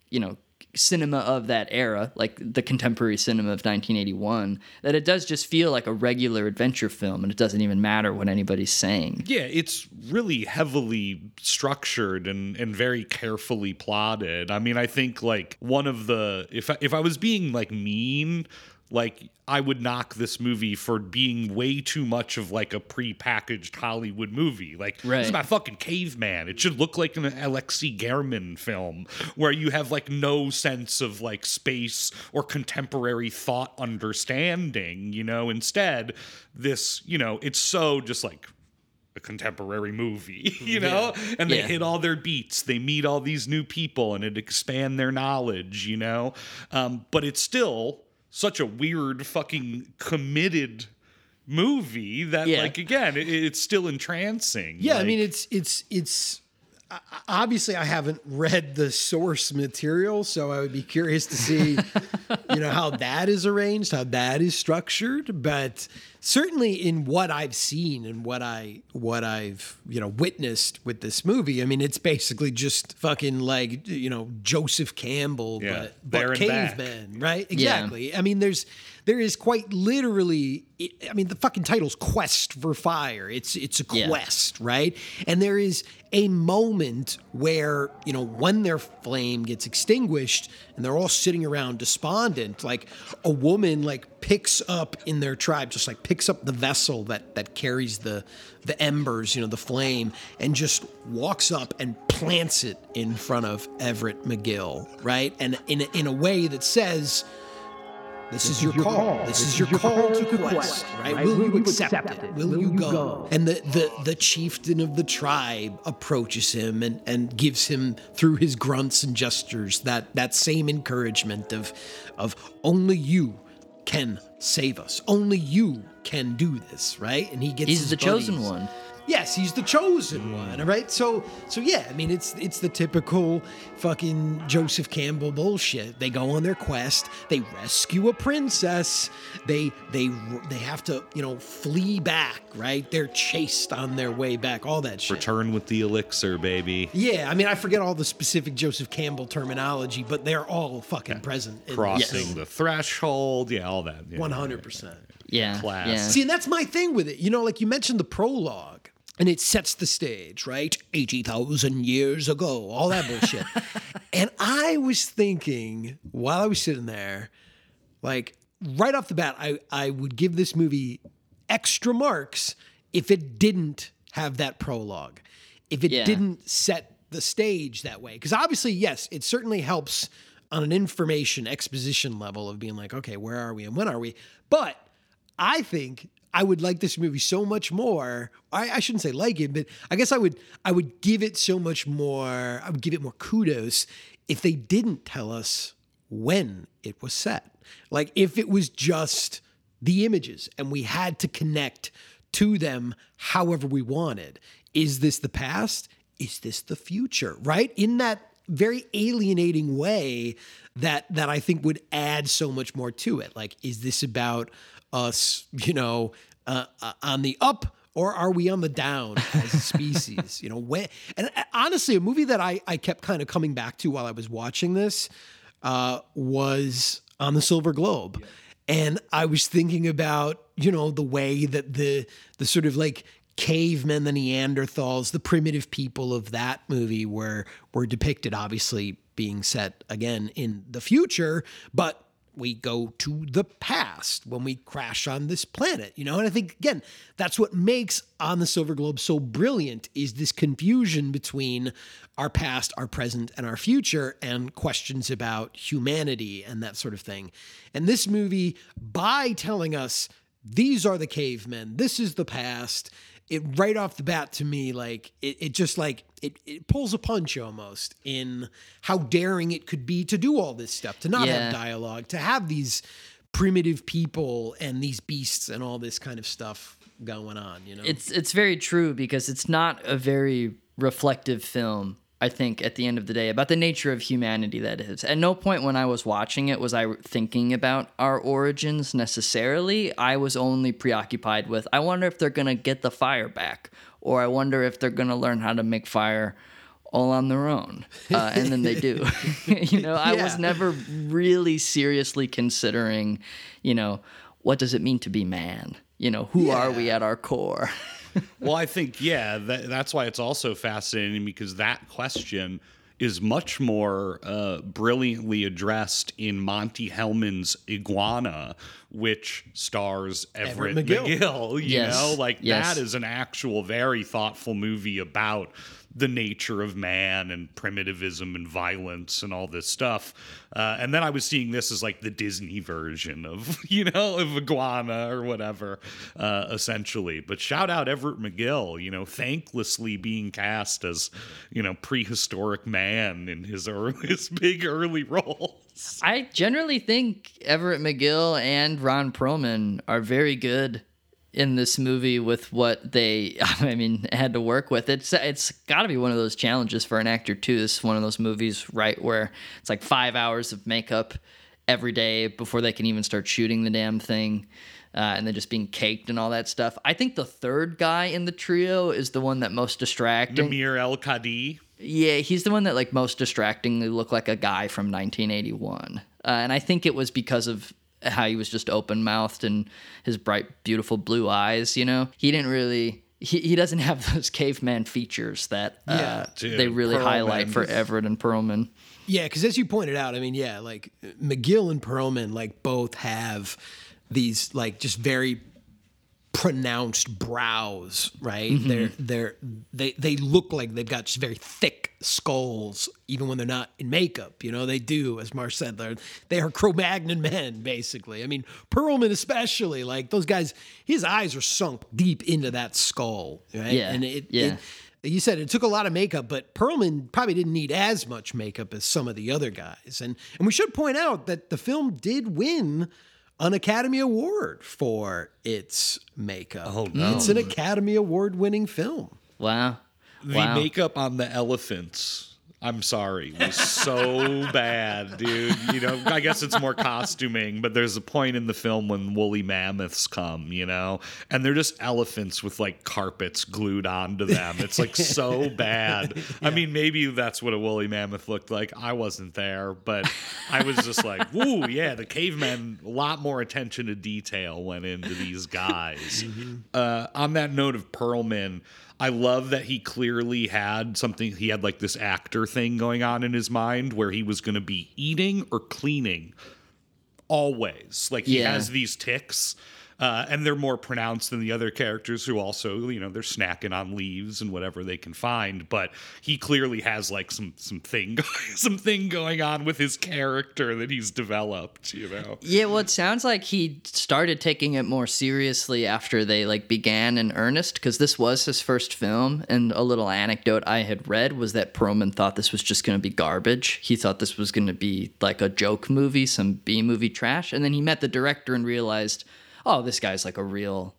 you know cinema of that era like the contemporary cinema of 1981 that it does just feel like a regular adventure film and it doesn't even matter what anybody's saying. Yeah it's really heavily structured and and very carefully plotted. I mean i think like one of the if I, if i was being like mean like I would knock this movie for being way too much of like a pre-packaged Hollywood movie. Like right. this is about fucking caveman. It should look like an Alexei German film where you have like no sense of like space or contemporary thought understanding, you know. Instead, this, you know, it's so just like a contemporary movie, you know? Yeah. And they yeah. hit all their beats. They meet all these new people and it expand their knowledge, you know? Um, but it's still such a weird fucking committed movie that yeah. like again it, it's still entrancing yeah like, i mean it's it's it's obviously I haven't read the source material, so I would be curious to see, you know, how that is arranged, how that is structured. But certainly in what I've seen and what I what I've you know witnessed with this movie, I mean, it's basically just fucking like you know Joseph Campbell, yeah, but but cavemen, right? Exactly. Yeah. I mean, there's there is quite literally I mean the fucking title's Quest for Fire. It's it's a quest, yeah. right? And there is a moment where, you know, when their flame gets extinguished and they're all sitting around despondent, like a woman like picks up in their tribe just like picks up the vessel that that carries the the embers, you know, the flame and just walks up and plants it in front of Everett McGill, right? And in in a way that says this, this is, your, your call. call. This, this is, your call, call to quest, quest right? right? Will, Will, you accept, accept it? Will, Will you go? go? And the, the, the chieftain of the tribe approaches him and, and gives him, through his grunts and gestures, that, that same encouragement of, of only you can save us. Only you can do this, right? And he gets He's the buddies. chosen one yes, he's the chosen hmm. one, right? So, so yeah, I mean, it's it's the typical fucking Joseph Campbell bullshit. They go on their quest, they rescue a princess, they they they have to you know flee back, right? They're chased on their way back, all that shit. Return with the elixir, baby. Yeah, I mean, I forget all the specific Joseph Campbell terminology, but they're all fucking yeah. present. Crossing yes. the threshold, yeah, all that. One hundred percent. Yeah. Class. Yeah. See, and that's my thing with it. You know, like you mentioned the prologue and it sets the stage, right? 80,000 years ago, all that bullshit. and I was thinking while I was sitting there, like right off the bat, I, I would give this movie extra marks if it didn't have that prologue, if it yeah. didn't set the stage that way. Because obviously, yes, it certainly helps on an information exposition level of being like, okay, where are we and when are we? But I think I would like this movie so much more. I, I, shouldn't say like it, but I guess I would I would give it so much more. I would give it more kudos if they didn't tell us when it was set. Like if it was just the images and we had to connect to them however we wanted. Is this the past? Is this the future? Right? In that very alienating way that that I think would add so much more to it. Like, is this about us, you know, uh, uh, on the up or are we on the down as a species? you know, when, and uh, honestly, a movie that I, I kept kind of coming back to while I was watching this uh, was on the Silver Globe. And I was thinking about, you know, the way that the the sort of like cavemen, the Neanderthals, the primitive people of that movie were were depicted, obviously being set again in the future, but we go to the past when we crash on this planet, you know? And I think, again, that's what makes On the Silver Globe so brilliant is this confusion between our past, our present, and our future, and questions about humanity and that sort of thing. And this movie, by telling us these are the cavemen, this is the past, it right off the bat to me like it, it just like it, it pulls a punch almost in how daring it could be to do all this stuff to not Yeah. have dialogue to have these primitive people and these beasts and all this kind of stuff going on you know It's it's very true because it's not a very reflective film. I think at the end of the day about the nature of humanity that is. At no point when I was watching it was I thinking about our origins necessarily. I was only preoccupied with I wonder if they're going to get the fire back or I wonder if they're going to learn how to make fire all on their own. Uh, and then they do. you know, I was never really seriously considering, you know, what does it mean to be man? You know, who are we at our core? well, I think yeah, that, that's why it's also fascinating because that question is much more uh, brilliantly addressed in Monte Hellman's Iguana, which stars Everett, Everett McGill. McGill. you Yes, know, like yes. that is an actual very thoughtful movie about the nature of man and primitivism and violence and all this stuff. Uh, and then I was seeing this as like the Disney version of, you know, of Iguana or whatever, uh, essentially. But shout out Everett McGill, you know, thanklessly being cast as, you know, prehistoric man in his, early, his big early roles. I generally think Everett McGill and Ron Perlman are very good in this movie with what they I mean had to work with. It's it's got to be one of those challenges for an actor too. This is one of those movies right where it's like 5 hours of makeup every day before they can even start shooting the damn thing. Uh, and then just being caked and all that stuff. I think the third guy in the trio is the one that most distracting. Nameer El Kadi. Yeah, he's the one that like most distractingly looked like a guy from 1981, uh, and I think it was because of how he was just open mouthed and his bright, beautiful blue eyes. You know, he didn't really. He, he doesn't have those caveman features that uh, Yeah. Dude, they really Perlman highlight for Everett and Perlman. Yeah, because as you pointed out, I mean, yeah, like McGill and Perlman, like both have these like just very pronounced brows, right? Mm-hmm. They're they're they they look like they've got just very thick skulls, even when they're not in makeup. You know, they do, as Marsh said, they're they are Cro-Magnon men, basically. I mean, Perlman especially, like those guys, his eyes are sunk deep into that skull, right? Yeah, and it, yeah. it you said it took a lot of makeup, but Perlman probably didn't need as much makeup as some of the other guys. And and we should point out that the film did win an Academy Award for its makeup. Oh, no. It's an Academy Award winning film. Wow. The wow. makeup on the elephants. I'm sorry, was so bad, dude. You know, I guess it's more costuming, but there's a point in the film when woolly mammoths come, you know, and they're just elephants with like carpets glued onto them. It's like so bad. I mean, maybe that's what a woolly mammoth looked like. I wasn't there, but I was just like, woo, yeah, the cavemen, a lot more attention to detail went into these guys. Uh, on that note of Perlman, I love that he clearly had something. He had like this actor thing going on in his mind where he was going to be eating or cleaning always. Like he Yeah. has these tics. Uh, and they're more pronounced than the other characters who also, you know, they're snacking on leaves and whatever they can find. But he clearly has like some some thing some thing going on with his character that he's developed. You know, Yeah, well, it sounds like he started taking it more seriously after they like began in earnest because this was his first film. And a little anecdote I had read was that Perlman thought this was just going to be garbage. He thought this was going to be like a joke movie, some B movie trash. And then he met the director and realized, oh, this guy's like a real,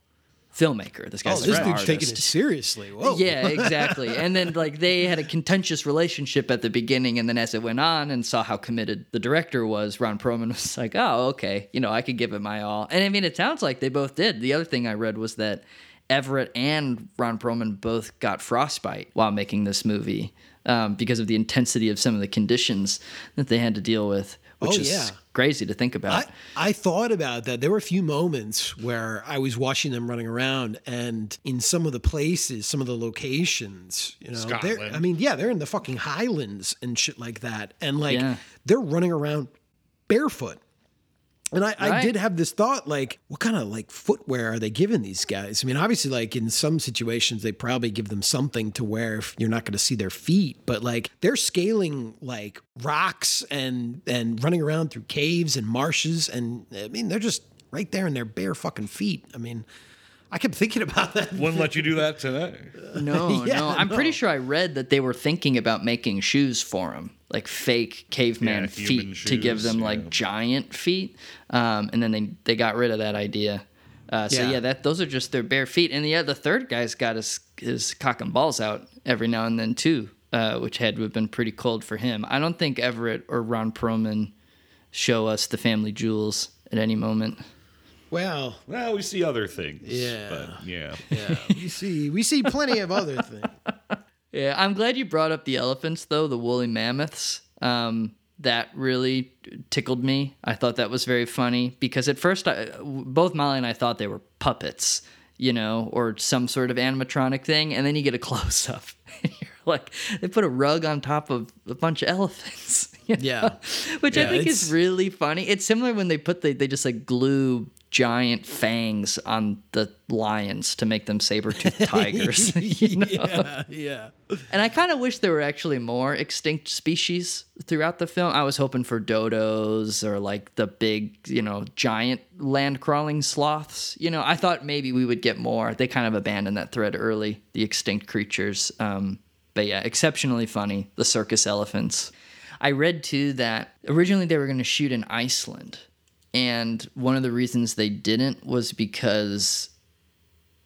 filmmaker. This guy's Oh, this dude's taking it seriously. Whoa. Yeah, exactly. and then like they had a contentious relationship at the beginning, and then as it went on, and saw how committed the director was, Ron Perlman was like, "Oh, okay, you know, I could give it my all." And I mean, it sounds like they both did. The other thing I read was that Everett and Ron Perlman both got frostbite while making this movie um, because of the intensity of some of the conditions that they had to deal with, which Oh, is yeah. Crazy to think about. I, I thought about that. There were a few moments where I was watching them running around, and in some of the places, some of the locations, you know, Scotland. I mean, yeah, they're in the fucking highlands and shit like that, and like Yeah. they're running around barefoot. And I, I did have this thought, like, what kind of like footwear are they giving these guys? I mean, obviously, like in some situations, they probably give them something to wear if you're not going to see their feet. But like, they're scaling like rocks and and running around through caves and marshes, and I mean, they're just right there in their bare fucking feet. I mean, I kept thinking about that. Wouldn't let you do that today. No, Yeah, no. I'm no. pretty sure I read that they were thinking about making shoes for him, like fake caveman Yeah, human feet to give shoes, them yeah. like giant feet. Um, and then they they got rid of that idea. Uh, so Yeah. yeah. that those are just their bare feet. And yeah, the third guy's got his his cock and balls out every now and then too, uh, which had to have been pretty cold for him. I don't think Everett or Ron Perlman show us the family jewels at any moment. Well, Well, we see other things. Yeah. But yeah. yeah, we see we see plenty of other things. Yeah, I'm glad you brought up the elephants, though, the woolly mammoths. Um, that really tickled me. I thought that was very funny because at first, I, both Molly and I thought they were puppets, you know, or some sort of animatronic thing. And then you get a close up. And you're like, they put a rug on top of a bunch of elephants. you know? Yeah. Which I think it's- is really funny. It's similar when they put the, they just like glue giant fangs on the lions to make them saber-toothed tigers. you know? yeah, yeah. And I kind of wish there were actually more extinct species throughout the film. I was hoping for dodos or like the big, you know, giant land crawling sloths. You know, I thought maybe we would get more. They kind of abandoned that thread early, the extinct creatures. Um, but yeah, exceptionally funny. The circus elephants. I read too that originally they were going to shoot in Iceland. And one of the reasons they didn't was because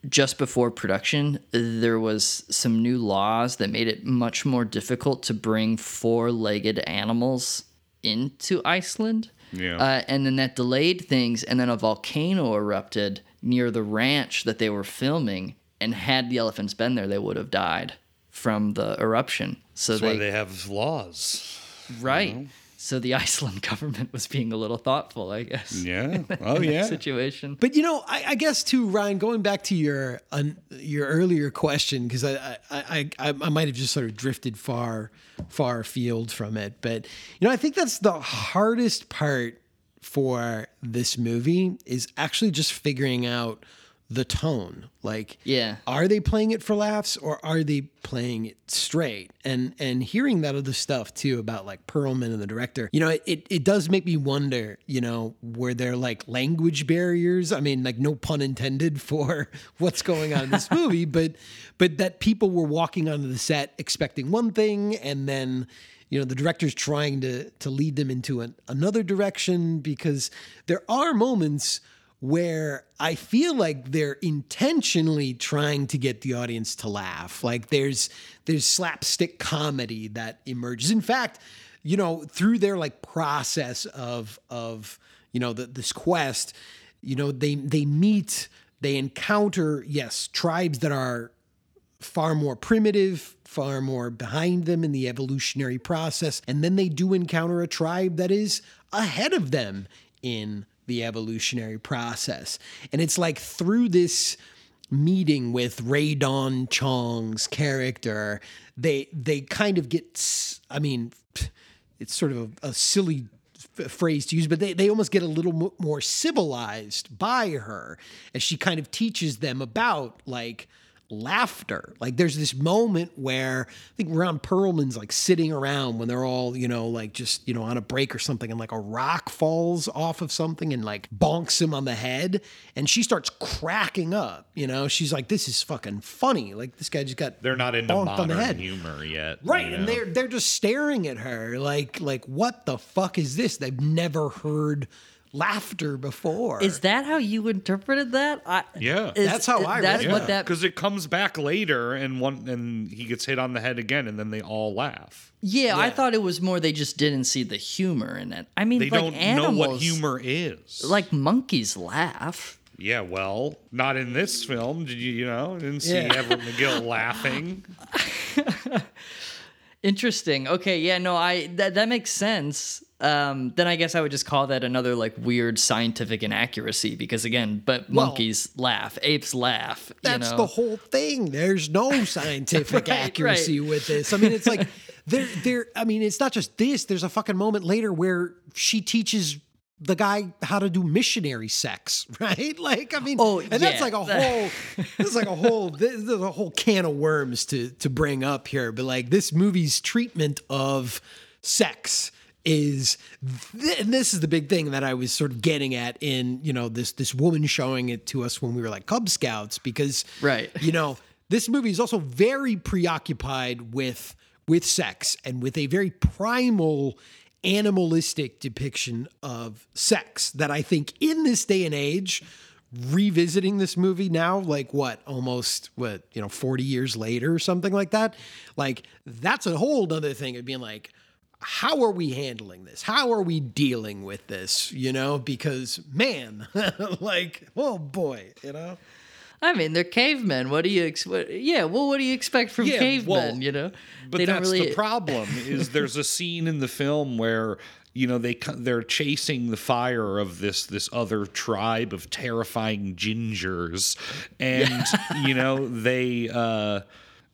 just before production, there was some new laws that made it much more difficult to bring four-legged animals into Iceland. Yeah. Uh, and then that delayed things, and then a volcano erupted near the ranch that they were filming. And had the elephants been there, they would have died from the eruption. So That's they, why they have laws. right. So the Iceland government was being a little thoughtful, I guess. Yeah. Oh, yeah. Situation. But you know, I, I guess too, Ryan. Going back to your un, your earlier question, because I, I I I might have just sort of drifted far far afield from it. But you know, I think that's the hardest part for this movie is actually just figuring out the tone. Like, Yeah. are they playing it for laughs or are they playing it straight? And and hearing that other stuff too about like Perlman and the director, you know, it, it, does make me wonder, you know, were there like language barriers? I mean, like no pun intended for what's going on in this movie, but but that people were walking onto the set expecting one thing and then you know the director's trying to to lead them into an, another direction because there are moments where I feel like they're intentionally trying to get the audience to laugh. Like there's there's slapstick comedy that emerges. In fact, you know, through their like process of of you know the, this quest, you know, they they meet, they encounter yes tribes that are far more primitive, far more behind them in the evolutionary process. And then they do encounter a tribe that is ahead of them in the evolutionary process. And it's like through this meeting with Rae Dawn Chong's character, they they kind of get I mean, it's sort of a, a silly f- phrase to use, but they, they almost get a little mo- more civilized by her as she kind of teaches them about like laughter. Like there's this moment where I think Ron Perlman's like sitting around when they're all, you know, like just, you know, on a break or something and like a rock falls off of something and like bonks him on the head and she starts cracking up, you know. She's like this is fucking funny. Like this guy just got They're not into bonked on the modern head. humor yet. Right, you and they're they're just staring at her like like what the fuck is this? They've never heard laughter before. Is that how you interpreted that? I, Yeah. is- That's how I read That's it. what that. because it comes back later and one and he gets hit on the head again and then they all laugh. Yeah, I thought it was more they just didn't see the humor in it. I mean, They like don't animals, know what humor is. Like monkeys laugh. yeah, well, not in this film. Did you, you know, didn't see Yeah. Everett McGill laughing. Interesting. Okay, yeah, no, I that that makes sense. Um, then I guess I would just call that another like weird scientific inaccuracy because again, but Well- monkeys laugh, apes laugh. That's you know? the whole thing. There's no scientific Right, accuracy right. with this. I mean, it's like there, there. I mean, it's not just this. There's a fucking moment later where she teaches the guy how to do missionary sex, right? Like, I mean, Oh, and that's like a whole. This is like a whole. This is a whole can of worms to to bring up here. But like this movie's treatment of sex is th- and this is the big thing that I was sort of getting at in you know this this woman showing it to us when we were like Cub Scouts because Right. you know this movie is also very preoccupied with with sex and with a very primal animalistic depiction of sex that I think in this day and age revisiting this movie now like what almost what you know 40 years later or something like that like that's a whole other thing of being like how are we handling this how are we dealing with this you know because man like oh boy you know I mean, they're cavemen. What do you ex- what, Yeah, well, what do you expect from Yeah, cavemen? well, you know, But they that's don't really. the problem. Is there's a scene in the film where you know they they're chasing the fire of this this other tribe of terrifying gingers, and you know they. uh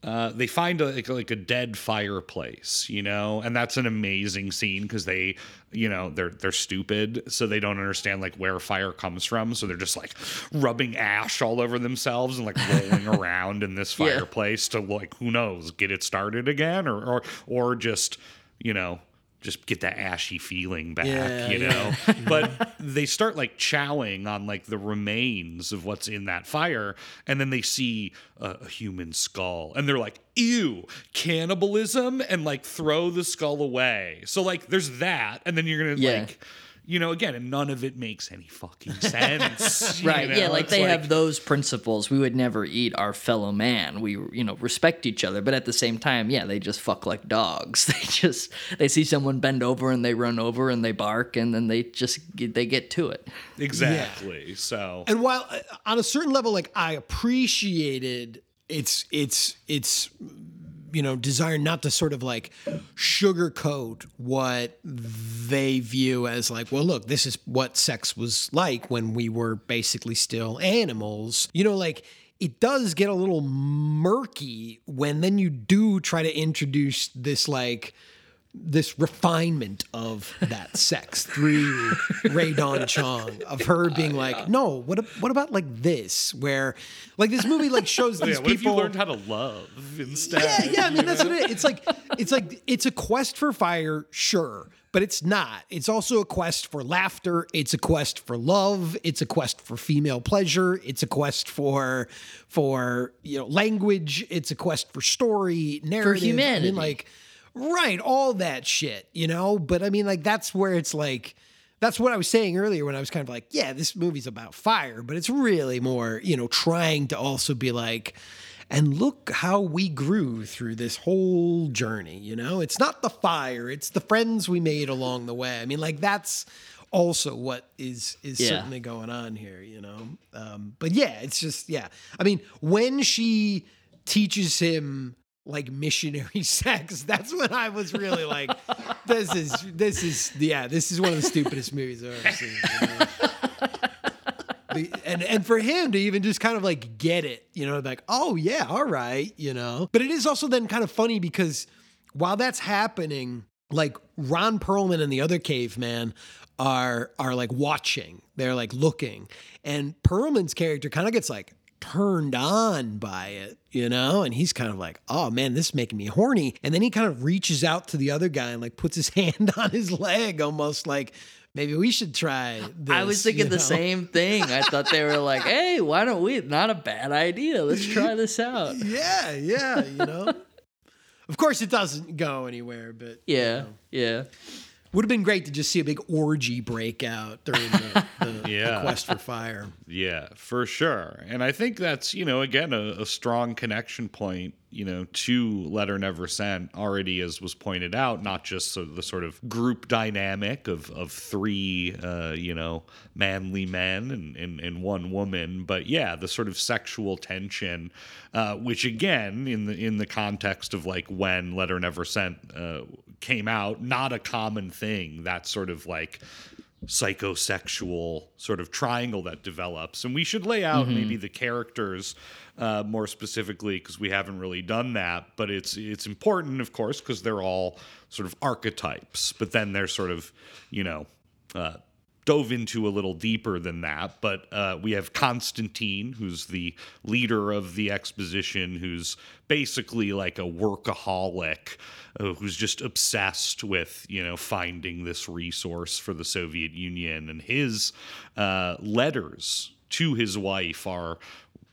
uh, they find a, like, like a dead fireplace, you know, and that's an amazing scene because they, you know, they're they're stupid, so they don't understand like where fire comes from, so they're just like rubbing ash all over themselves and like rolling around in this Yeah. fireplace to like who knows get it started again or or or just you know just get that ashy feeling back, Yeah, you yeah. know. but they start like chowing on like the remains of what's in that fire, and then they see a, a human skull, and they're like, "Ew, cannibalism!" and like throw the skull away. So like, there's that, and then you're gonna Yeah. like. You know, again, and none of it makes any fucking sense. you Right, yeah, like It's they have those principles. We would never eat our fellow man. We, you know, respect each other, but at the same time, yeah, they just fuck like dogs. They just they see someone bend over and they run over and they bark and then they just get, they get to it. exactly. So And while uh, on a certain level, like I appreciated its its its you know desire not to sort of like sugarcoat what they view as like, well, look, this is what sex was like when we were basically still animals. You know, like it does get a little murky when then you do try to introduce this like this refinement of that sex through Rae Dawn Chong of her being like, no, what what about like this, where like this movie like shows yeah, these what if you people. learned how to love instead? yeah, yeah, I mean that's what it is. It's like it's like it's a quest for fire, sure, but it's not. It's also a quest for laughter. It's a quest for love. It's a quest for female pleasure. It's a quest for for you know language. It's a quest for story, narrative. I humanity. mean, like right, all that shit, you know. But I mean, like that's where it's like. That's what I was saying earlier when I was kind of like, yeah, this movie's about fire, but it's really more, you know, trying to also be like, and look how we grew through this whole journey, you know? It's not the fire, it's the friends we made along the way. I mean, like that's also what is is Yeah. certainly going on here, you know. Um, but yeah, it's just yeah. I mean, when she teaches him like missionary sex, that's when I was really like, this is this is yeah, this is one of the stupidest movies I've ever seen. you know? And and for him to even just kind of like get it, you know, like, oh yeah, all right, you know. But it is also then kind of funny because while that's happening, like Ron Perlman and the other caveman are are like watching. They're like looking. And Perlman's character kind of gets like turned on by it, you know? And he's kind of like, oh man, this is making me horny. And then he kind of reaches out to the other guy and like puts his hand on his leg, almost like maybe we should try this. I was thinking you the same thing. I thought they were like, "Hey, why don't we? Not a bad idea. Let's try this out." Yeah, yeah, you know. of course, it doesn't go anywhere, but you Yeah, know. yeah. Would have been great to just see a big orgy break out during the, the, Yeah. the quest for fire. Yeah, for sure. And I think that's, you know, again, a, a strong connection point, you know, to Letter Never Sent, already as was pointed out, not just so the sort of group dynamic of, of three, uh, you know, manly men and, and, and one woman, but yeah, the sort of sexual tension, uh, which again, in the in the context of like when Letter Never Sent uh, came out, not a common thing. That sort of like psychosexual sort of triangle that develops. And we should lay out maybe the characters uh, more specifically because we haven't really done that. But it's it's important, of course, because they're all sort of archetypes. But then they're sort of, you know, uh, dove into a little deeper than that. But uh, we have Constantine, who's the leader of the exposition, who's basically like a workaholic, uh, who's just obsessed with you know finding this resource for the Soviet Union, and his uh, letters to his wife are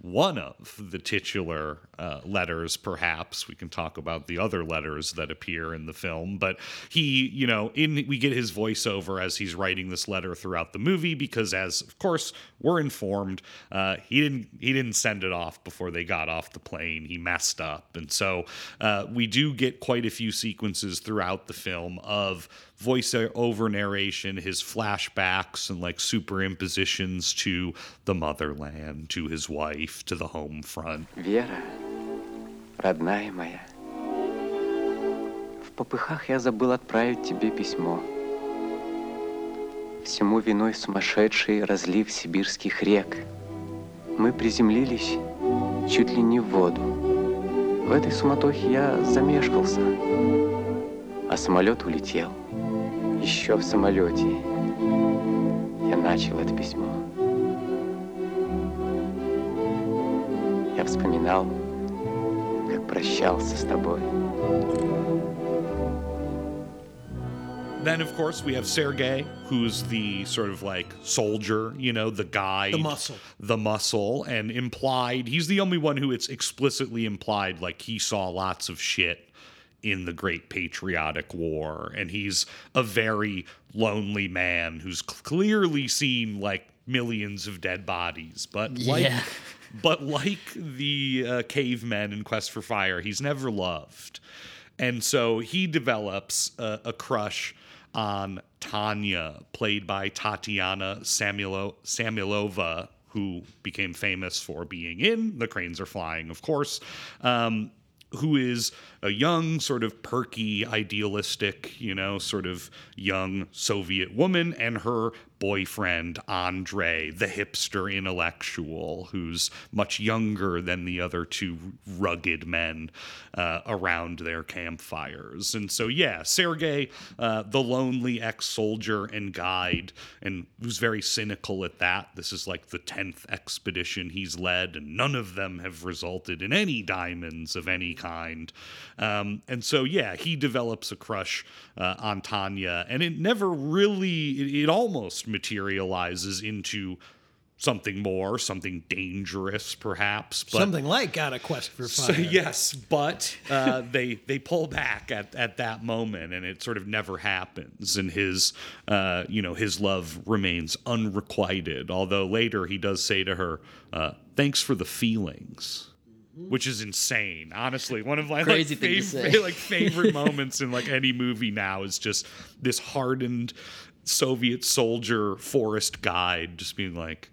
one of the titular uh, letters, perhaps. We can talk about the other letters that appear in the film, but he, you know, in we get his voiceover as he's writing this letter throughout the movie because, as of course we're informed, uh, he didn't he didn't send it off before they got off the plane. He messed up, and so uh, we do get quite a few sequences throughout the film of voiceover narration, his flashbacks and like superimpositions to the motherland, to his wife, to the home front. Вера, родная моя, в попыхах я забыл отправить тебе письмо. Всему виной сумасшедший разлив сибирских рек. Мы приземлились чуть ли не в воду. В этой суматохе я замешкался, а самолет улетел. Еще в самолете я начал это письмо. Я вспоминал, как прощался с тобой. Then, of course, we have Sergei, who's the sort of like soldier, you know, the guy, The muscle. the muscle, and implied. He's the only one who it's explicitly implied like he saw lots of shit in the Great Patriotic War, and he's a very lonely man who's clearly seen like millions of dead bodies, but like. But like the uh, cavemen in Quest for Fire, he's never loved. And so he develops a, a crush on Tanya, played by Tatiana Samuelo- Samoilova, who became famous for being in The Cranes Are Flying, of course. Um, who is a young, sort of perky, idealistic, you know, sort of young Soviet woman, and her boyfriend, Andre, the hipster intellectual, who's much younger than the other two rugged men uh, around their campfires. And so, yeah, Sergei, uh, the lonely ex soldier and guide, and who's very cynical at that. This is like the 10th expedition he's led, and none of them have resulted in any diamonds of any kind. Um, and so, yeah, he develops a crush uh, on Tanya, and it never really, it, it almost materializes into something more, something dangerous, perhaps. But Something like on a quest for so, yes, but uh, they they pull back at, at that moment, and it sort of never happens. And his uh, you know his love remains unrequited. Although later he does say to her, uh, "Thanks for the feelings." Which is insane, honestly. One of my Crazy like, thing fav- like favorite moments in like any movie now is just this hardened Soviet soldier forest guide just being like,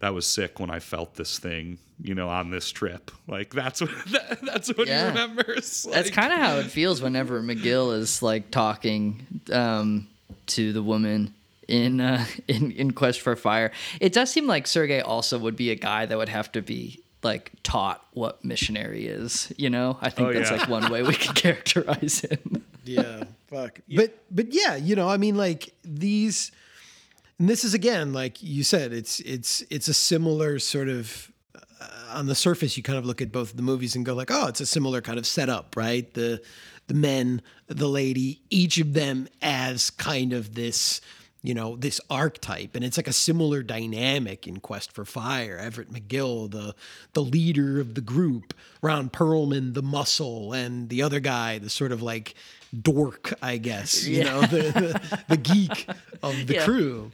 that was sick when I felt this thing, you know, on this trip. Like that's what that, that's what Yeah. he remembers. That's kind of how it feels whenever McGill is like talking um, to the woman in, uh, in in Quest for Fire. It does seem like Sergey also would be a guy that would have to be like taught what missionary is. You know, I think Oh, that's yeah. like one way we could characterize him. yeah fuck. But but yeah you know i mean like these and this is again like you said it's it's it's a similar sort of uh, on the surface you kind of look at both the movies and go like oh it's a similar kind of setup right? The the men the lady each of them as kind of this you know, this archetype. And it's like a similar dynamic in Quest for Fire. Everett McGill, the the leader of the group, Ron Perlman, the muscle, and the other guy, the sort of like dork, I guess, you Yeah. know, the, the, the geek of the Yeah. crew.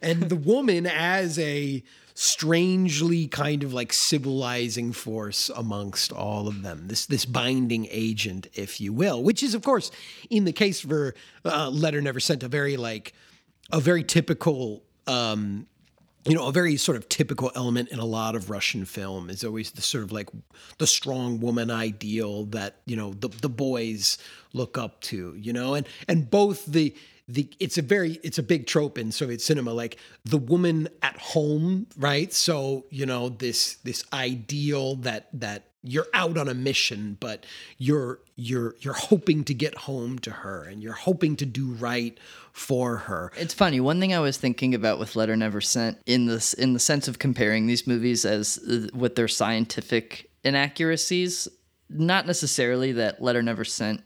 And the woman as a strangely kind of like civilizing force amongst all of them. This this binding agent, if you will, which is of course in the case for uh, Letter Never Sent a very like a very typical um you know, a very sort of typical element in a lot of Russian film is always the sort of like the strong woman ideal that, you know, the, the boys look up to, you know, and, and both the, the, it's a very, it's a big trope in Soviet cinema, like the woman at home, right? So, you know, this, this ideal that, that you're out on a mission, but you're, you're, you're hoping to get home to her and you're hoping to do right for her. It's funny. One thing I was thinking about with Letter Never Sent in this in the sense of comparing these movies as uh, with their scientific inaccuracies, not necessarily that Letter Never Sent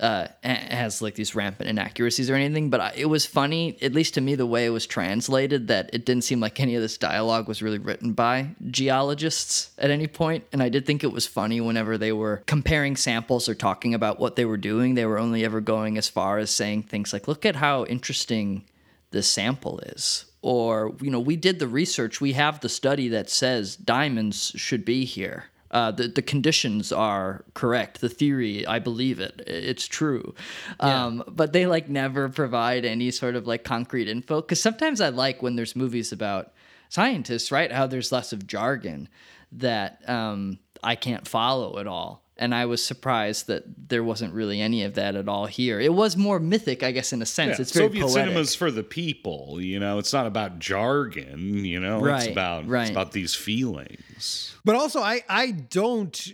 uh, has like these rampant inaccuracies or anything, but I, it was funny, at least to me, the way it was translated, that it didn't seem like any of this dialogue was really written by geologists at any point. And I did think it was funny whenever they were comparing samples or talking about what they were doing, they were only ever going as far as saying things like, look at how interesting this sample is. Or, you know, we did the research, we have the study that says diamonds should be here. Uh, the, the conditions are correct. The theory, I believe it. It's true. Um, but they like never provide any sort of like concrete info. Because sometimes I like when there's movies about scientists, right? How there's less of jargon that um, I can't follow at all. And I was surprised that there wasn't really any of that at all here. It was more mythic, I guess, in a sense. Yeah, it's very Soviet poetic. cinema's for the people, you know. It's not about jargon, you know. It's Right, about right. it's about these feelings. But also, I I don't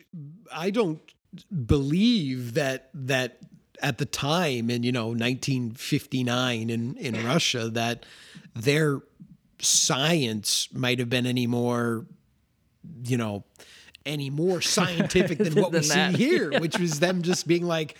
I don't believe that that at the time in you know 1959 in in Russia that their science might have been any more you know any more scientific than what we that, see here, which was them just being like.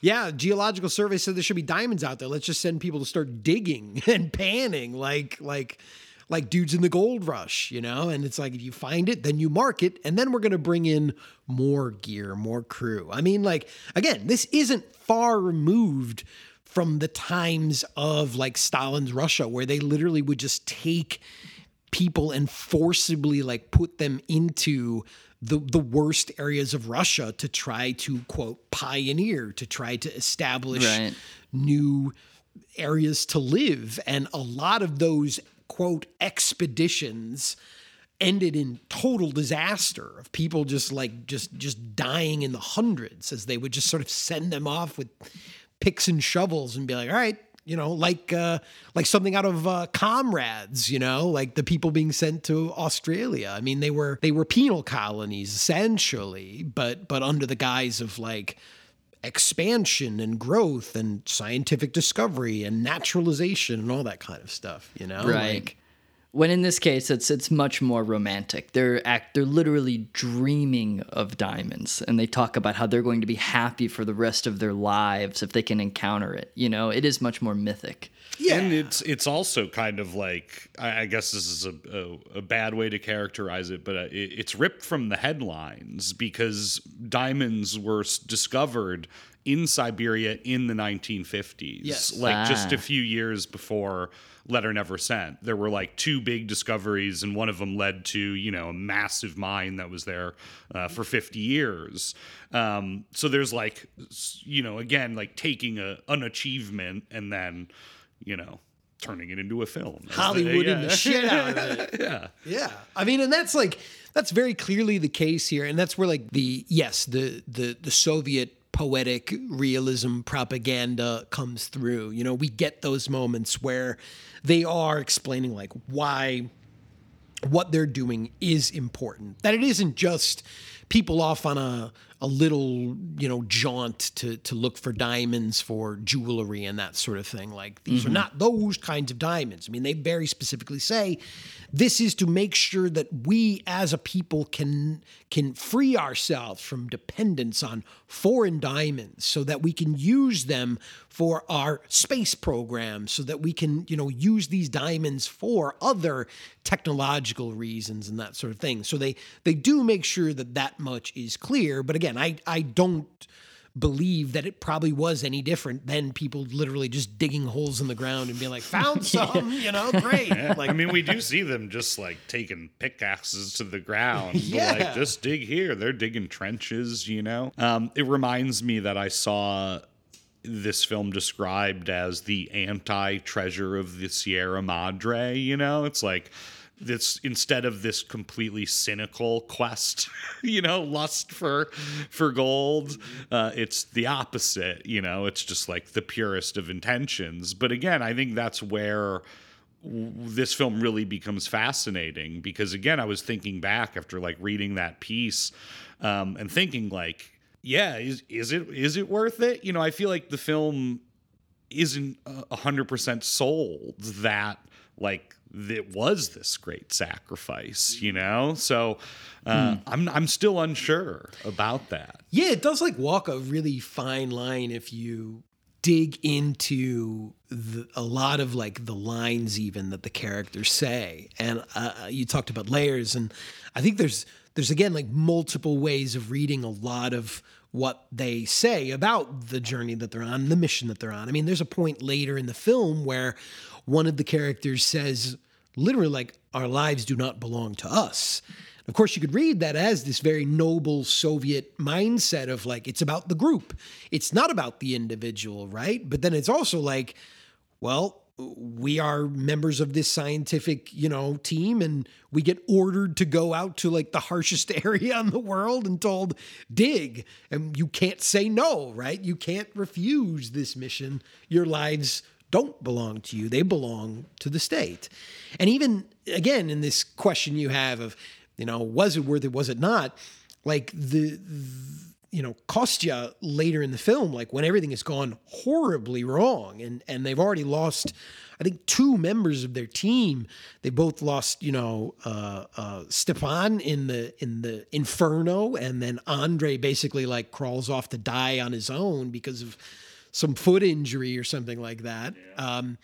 Yeah, geological survey said there should be diamonds out there. Let's just send people to start digging and panning like like like dudes in the gold rush, you know? And it's like if you find it, then you mark it, and then we're gonna bring in more gear, more crew. I mean, like, again, this isn't far removed from the times of like Stalin's Russia, where they literally would just take people and forcibly like put them into the the worst areas of Russia to try to quote pioneer to try to establish Right. new areas to live and a lot of those quote expeditions ended in total disaster of people just like just just dying in the hundreds as they would just sort of send them off with picks and shovels and be like all right you know like uh like something out of uh comrades you know like the people being sent to australia. I mean they were they were penal colonies essentially but but under the guise of like expansion and growth and scientific discovery and naturalization and all that kind of stuff you know right. Like, when in this case it's it's much more romantic they're act they're literally dreaming of diamonds and they talk about how they're going to be happy for the rest of their lives if they can encounter it you know it is much more mythic yeah And it's it's also kind of like I I guess this is a, a, a bad way to characterize it, but uh, it, it's ripped from the headlines because diamonds were discovered in Siberia in the 1950s. Yes. like just Ah. a few years before Letter Never Sent. There were like two big discoveries, and one of them led to you know a massive mine that was there uh, for 50 years. Um, so there's like you know again like taking a an achievement and then you know, turning it into a film. The- Hollywood in yeah. the shit out of it. yeah. Yeah. I mean, and that's like that's very clearly the case here. And that's where like the yes, the the the Soviet poetic realism propaganda comes through. You know, we get those moments where they are explaining like why what they're doing is important. That it isn't just people off on a a little you know jaunt to to look for diamonds for jewelry and that sort of thing. Like these are mm-hmm. not those kinds of diamonds. I mean they very specifically say this is to make sure that we as a people can can free ourselves from dependence on foreign diamonds so that we can use them for our space program so that we can you know use these diamonds for other technological reasons and that sort of thing. So they they do make sure that that much is clear but again i i don't believe that it probably was any different than people literally just digging holes in the ground and being like found some you know great like I mean, we do see them just like taking pickaxes to the ground. Yeah. like just dig here. They're digging trenches, you know. Um, it reminds me that I saw this film described as the anti-treasure of the Sierra Madre. You know, it's like this instead of this completely cynical quest you know lust for for gold uh, it's the opposite you know? It's just like the purest of intentions. But again i think that's where w- this film really becomes fascinating because again i was thinking back after like reading that piece um, and thinking like yeah is, is it is it worth it? You know i feel like the film isn't a hundred percent sold that like it was this great sacrifice you know so uh, i'm i'm still unsure about that Yeah, it does like walk a really fine line if you dig into the, a lot of like the lines even that the characters say. And uh, you talked about layers, and I think there's there's again like multiple ways of reading a lot of what they say about the journey that they're on, the mission that they're on. I mean, there's a point later in the film where one of the characters says literally like our lives do not belong to us. Of course, you could read that as this very noble Soviet mindset of like, it's about the group. It's not about the individual, right? But then it's also like, well, we are members of this scientific, you know, team and we get ordered to go out to like the harshest area in the world and told dig and you can't say no, right? You can't refuse this mission. Your lives don't belong to you. They belong to the state. And even again in this question you have of, you know, was it worth it, was it not? Like the you know, Kostya later in the film, like when everything has gone horribly wrong and, and they've already lost, I think, two members of their team. They both lost, you know, uh, uh, Stepan in the in the Inferno, and then Andre basically like crawls off to die on his own because of some foot injury or something like that. Um,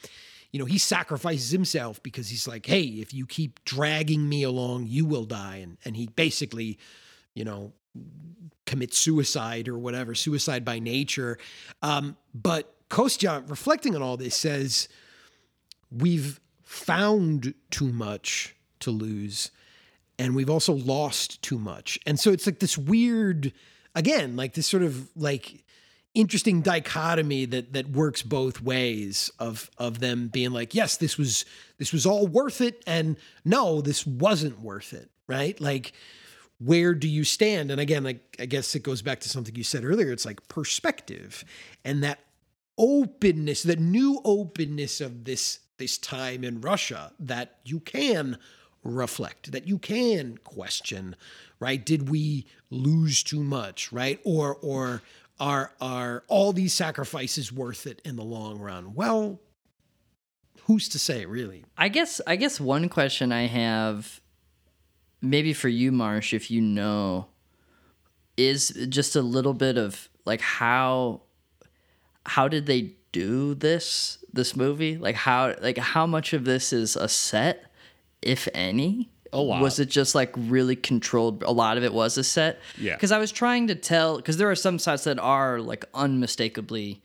you know, he sacrifices himself because he's like, hey, if you keep dragging me along, you will die. And and he basically, you know, commit suicide or whatever, suicide by nature. Um, but Kostya, reflecting on all this, says we've found too much to lose, and we've also lost too much. And so it's like this weird, again, like this sort of like interesting dichotomy that that works both ways of of them being like, yes, this was this was all worth it, and no, this wasn't worth it, right? Like where do you stand? And again, like I guess it goes back to something you said earlier. It's like perspective and that openness, that new openness of this this time in Russia that you can reflect, that you can question, right? Did we lose too much, right? Or or are are all these sacrifices worth it in the long run? Well, who's to say, really? I guess I guess one question I have maybe for you Marsh if you know is just a little bit of like how how did they do this this movie? Like how like how much of this is a set if any? A lot. Was it just like really controlled? A lot of it was a set. Yeah. Because I was trying to tell because there are some sets that are like unmistakably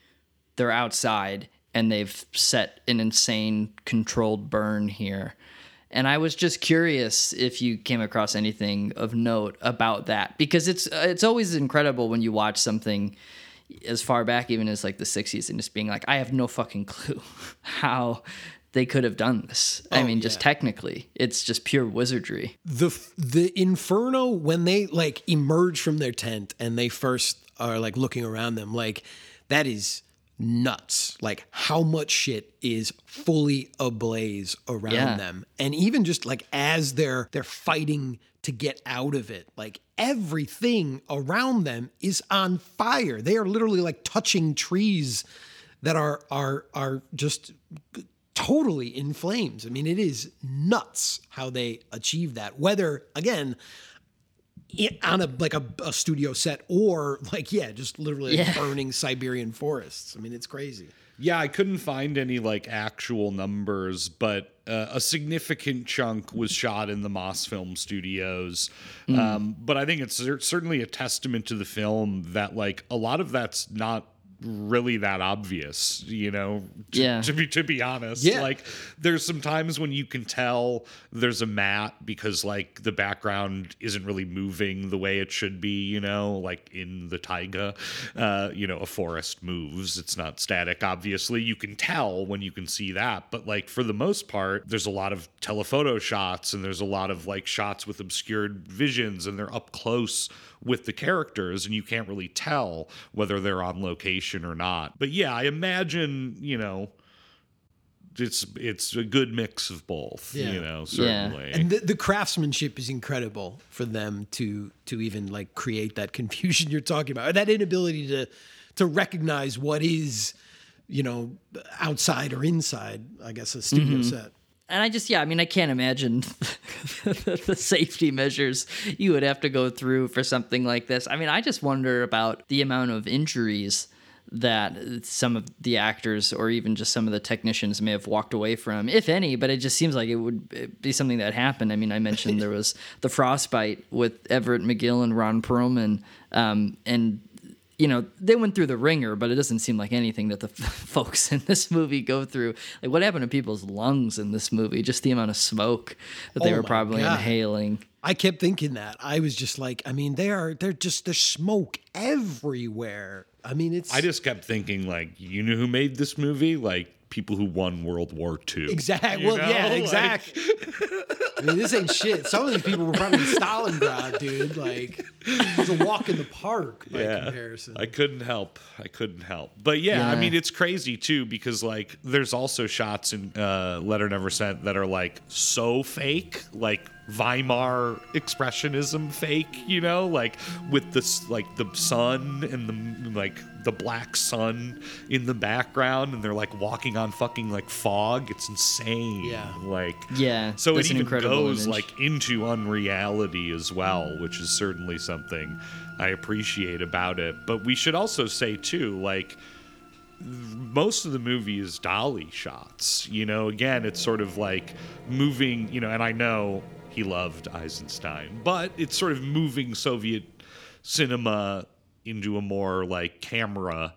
they're outside and they've set an insane controlled burn here. And I was just curious if you came across anything of note about that because it's uh, it's always incredible when you watch something as far back even as like the 60s and just being like I have no fucking clue how they could have done this. I Oh, mean just technically it's just pure wizardry. the the inferno when they like emerge from their tent and they first are like looking around them like that is nuts. Like how much shit is fully ablaze around Yeah. them. And even just like as they're they're fighting to get out of it, like everything around them is on fire. They are literally like touching trees that are are are just totally in flames. I mean, it is nuts how they achieve that. Whether again on a like a, a studio set or like yeah, just literally like, Yeah. burning Siberian forests. I mean, it's crazy. Yeah, I couldn't find any like actual numbers, but uh, a significant chunk was shot in the Mosfilm Studios. Um, but I think it's cer- certainly a testament to the film that like a lot of that's not really that obvious, you know. To, Yeah. To be to be honest, Yeah. like there's some times when you can tell there's a mat because like the background isn't really moving the way it should be, you know, like in the taiga, uh, you know, a forest moves. It's not static, obviously. You can tell when you can see that. But like for the most part, there's a lot of telephoto shots and there's a lot of like shots with obscured visions and they're up close with the characters and you can't really tell whether they're on location or not. But yeah, I imagine, you know, it's it's a good mix of both, Yeah. you know, Yeah. certainly. And the, the craftsmanship is incredible for them to to even like create that confusion you're talking about, or that inability to to recognize what is, you know, outside or inside. I guess a studio mm-hmm. set. And I just yeah, I mean I can't imagine the safety measures you would have to go through for something like this. I mean, I just wonder about the amount of injuries that some of the actors or even just some of the technicians may have walked away from, if any. But it just seems like it would be something that happened. I mean, I mentioned there was the frostbite with Everett McGill and Ron Perlman, um, and you know they went through the ringer, but it doesn't seem like anything that the folks in this movie go through. Like what happened to people's lungs in this movie? Just the amount of smoke that they Oh were probably God. inhaling. I kept thinking that. I was just like, I mean, they are they're just there's smoke everywhere. I mean, it's I just kept thinking, like, you know who made this movie? Like people who won World War II. Exactly. You Well, yeah, know? Like- exactly. I mean, this ain't shit. Some of these people were probably in Stalingrad, dude. Like, it's a walk in the park by comparison. I couldn't help. I couldn't help. But yeah, I mean, it's crazy too because like there's also shots in uh, Letter Never Sent that are like so fake, like Weimar expressionism fake. You know, like with this like the sun and the like the black sun in the background, and they're like walking on fucking like fog. It's insane. Yeah. Like Yeah, So it an even incredible goes image. like into unreality as well, which is certainly something I appreciate about it. But we should also say too, like most of the movie is dolly shots. You know, again, it's sort of like moving, you know, and I know he loved Eisenstein, but it's sort of moving Soviet cinema into a more like camera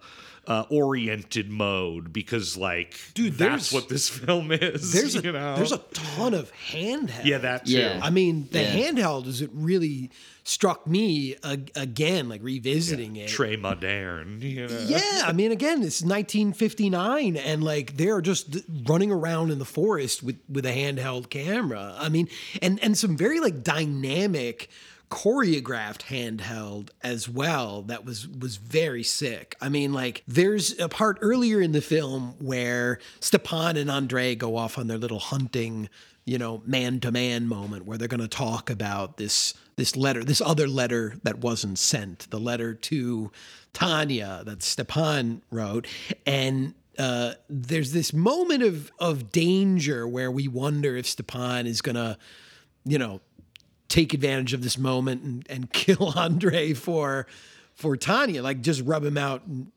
uh, oriented mode because like Dude, that's what this film is. there's a know? there's a ton of handheld. yeah, that too. Yeah. I mean, the Yeah. handheld is it really struck me uh, again, like revisiting it. Très Modern. you know. Yeah, I mean, again, it's 1959, and like they're just running around in the forest with with a handheld camera. I mean, and and some very like dynamic choreographed handheld as well that was was very sick. I mean like there's a part earlier in the film where Stepan and Andre go off on their little hunting, you know, man to man moment where they're going to talk about this this letter, this other letter that wasn't sent, the letter to Tanya that Stepan wrote and uh, there's this moment of of danger where we wonder if Stepan is gonna, you know, take advantage of this moment and, and kill Andre for for Tanya, like just rub him out and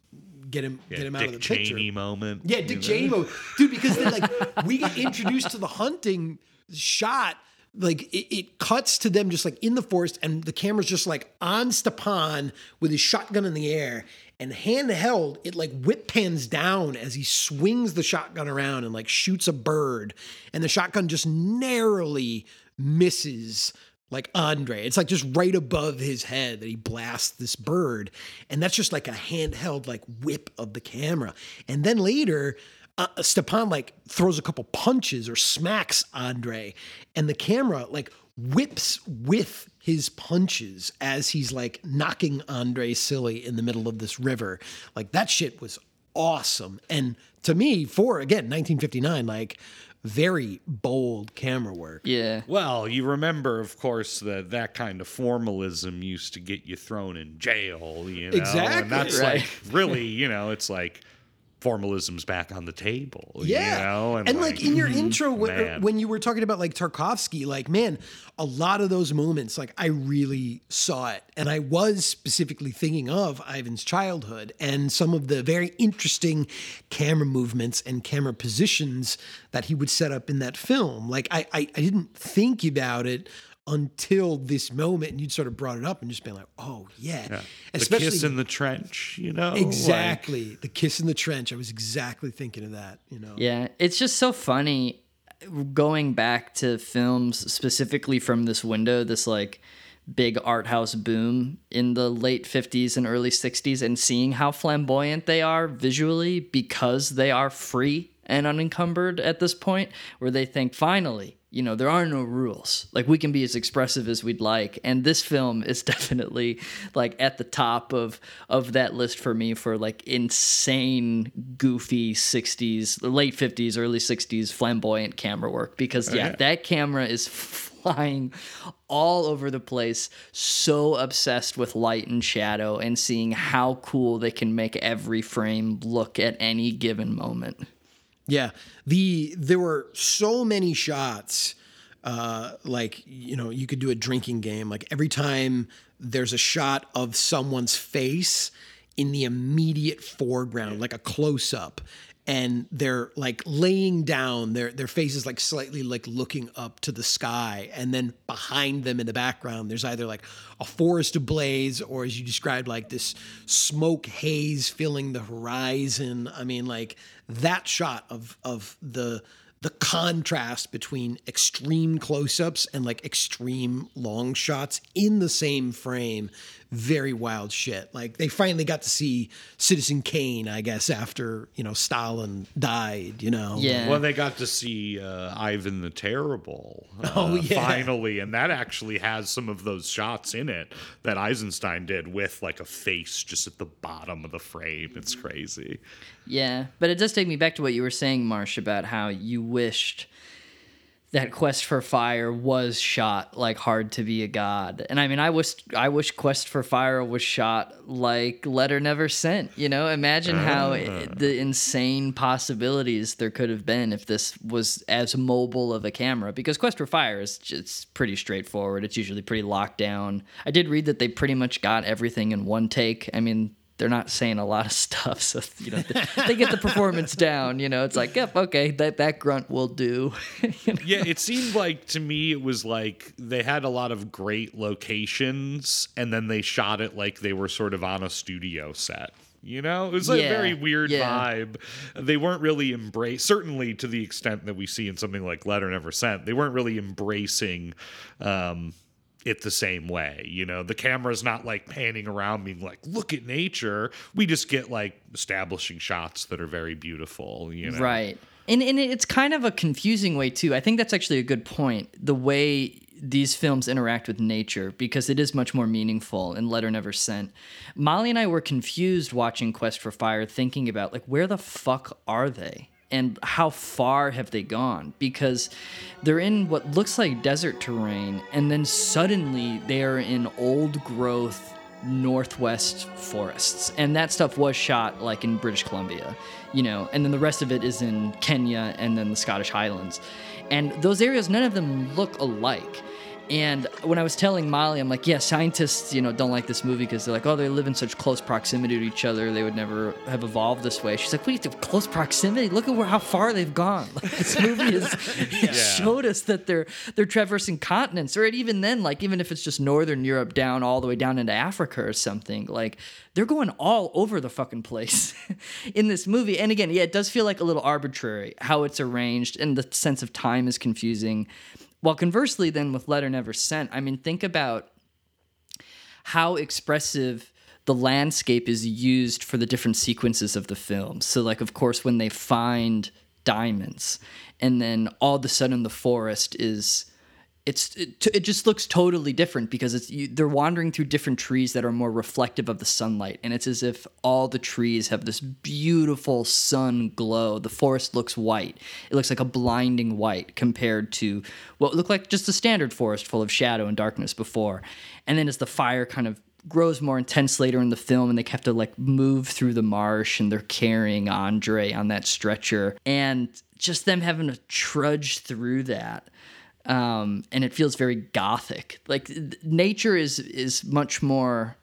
get him Yeah, get him Dick out of the picture. Dick Cheney picture. moment. Yeah, you Dick know? Cheney mode, dude. Because then like we get introduced to the hunting shot. Like it, it cuts to them just like in the forest, and the camera's just like on Stepan with his shotgun in the air, and handheld. It like whip pans down as he swings the shotgun around and like shoots a bird, and the shotgun just narrowly misses like Andre. It's like just right above his head that he blasts this bird. And that's just like a handheld like whip of the camera. And then later, uh, Stepan like throws a couple punches or smacks Andre, and the camera like whips with his punches as he's like knocking Andre silly in the middle of this river. Like that shit was awesome. And to me, for again, 1959, like very bold camera work. Yeah. Well, you remember, of course, that that kind of formalism used to get you thrown in jail. You know, Exactly. and that's Right. like really, you know, it's like formalism's back on the table. Yeah. you know, and, like, in your mm-hmm. intro, when, er, when you were talking about like Tarkovsky, like, man, a lot of those moments, like, I really saw it. And I was specifically thinking of Ivan's childhood and some of the very interesting camera movements and camera positions that he would set up in that film. Like, I, I, I didn't think about it until this moment and you'd sort of brought it up and just been like oh yeah, especially the kiss in the trench, you know, like- exactly. The kiss in the trench. I was exactly thinking of that you know? Yeah, it's just so funny going back to films specifically from this window, this like big art house boom in the late 50s and early 60s and seeing how flamboyant they are visually because they are free and unencumbered at this point where they think finally you know there are no rules. Like we can be as expressive as we'd like. And this film is definitely like at the top of of that list for me for like insane goofy 60s late 50s early 60s flamboyant camera work. Because oh, yeah, yeah. that camera is flying all over the place so obsessed with light and shadow and seeing how cool they can make every frame look at any given moment Yeah, the there were so many shots. Uh, like you know, you could do a drinking game. Like every time there's a shot of someone's face in the immediate foreground, like a close up, and they're like laying down. Their their face is like slightly like looking up to the sky, and then behind them in the background, there's either like a forest ablaze, or as you described, like this smoke haze filling the horizon. I mean, like that shot of of the the contrast between extreme close-ups and like extreme long shots in the same frame very wild shit like they finally got to see citizen kane i guess after you know stalin died you know yeah Well, they got to see uh, Ivan the Terrible. Uh, Oh, yeah. Finally, and that actually has some of those shots in it that Eisenstein did with like a face just at the bottom of the frame. It's crazy. Yeah, but it does take me back to what you were saying, Marsh, about how you wished that Quest for Fire was shot like Hard to Be a God. And I mean, I wish I wish Quest for Fire was shot like Letter Never Sent. You know, imagine how it, ah. the insane possibilities there could have been if this was as mobile of a camera. Because Quest for Fire is just pretty straightforward. It's usually pretty locked down. I did read that they pretty much got everything in one take. I mean, they're not saying a lot of stuff, so you know they, they get the performance down. You know, it's like, yep, okay, that that grunt will do. You know? Yeah, it seemed like to me it was like they had a lot of great locations and then they shot it like they were sort of on a studio set. You know, it was like Yeah, a very weird yeah. vibe. They weren't really embrace, certainly to the extent that we see in something like Letter Never Sent. They weren't really embracing um, it the same way. You know, the camera's not like panning around, being like, "Look at nature." We just get like establishing shots that are very beautiful. You know, Right. And, and it's kind of a confusing way, too. I think that's actually a good point. The way these films interact with nature, because it is much more meaningful in Letter Never Sent. Molly and I were confused watching Quest for Fire, thinking about, like, where the fuck are they? And how far have they gone? Because they're in what looks like desert terrain, and then suddenly they are in old growth northwest forests. And that stuff was shot like in british columbia you know and then the rest of it is in kenya and then the scottish highlands. And those areas none of them look alike and when I was telling Molly, I'm like, yeah, scientists, you know, don't like this movie because they're like, oh, they live in such close proximity to each other. They would never have evolved this way. She's like, what do you do? Close proximity? Look at where how far they've gone. Like, this movie is it showed us that they're they're traversing continents, or even then, like even if it's just northern Europe down all the way down into Africa or something, like they're going all over the fucking place in this movie. And again, yeah, it does feel like a little arbitrary how it's arranged, and the sense of time is confusing. While conversely, then with Letter Never Sent, I mean, think about how expressive the landscape is used for the different sequences of the film. So, like, of course, when they find diamonds, and then all of a sudden the forest is it's it, it just looks totally different because it's you, they're wandering through different trees that are more reflective of the sunlight. And it's as if all the trees have this beautiful sun glow. The forest looks white. It looks like a blinding white compared to what looked like just a standard forest full of shadow and darkness before. And then as the fire kind of grows more intense later in the film and they have to like move through the marsh and they're carrying Andre on that stretcher and just them having to trudge through that um, and it feels very gothic. Like th- nature is is much more.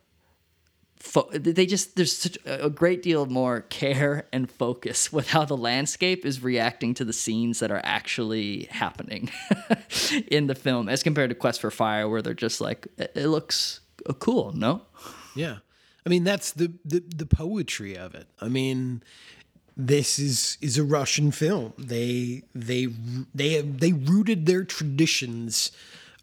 Fo- they just there's such a great deal more care and focus with how the landscape is reacting to the scenes that are actually happening in the film, as compared to Quest for Fire, where they're just like it, it looks uh, cool, no? Yeah. I mean, that's the, the the poetry of it. I mean, this is is a Russian film. They they they they rooted their traditions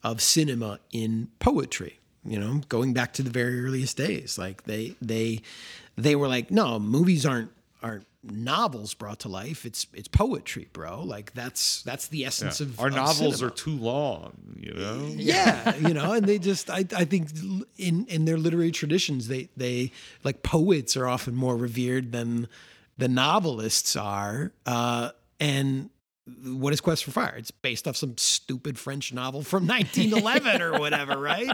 of cinema in poetry. You know, going back to the very earliest days, like they they they were like, no, movies aren't aren't novels brought to life. It's it's poetry, bro. Like that's that's the essence Yeah. of Our of novels cinema. are too long, you know? yeah you know and they just I, I think in in their literary traditions they they like poets are often more revered than the novelists are uh and what is quest for fire? It's based off some stupid french novel from 1911 or whatever right?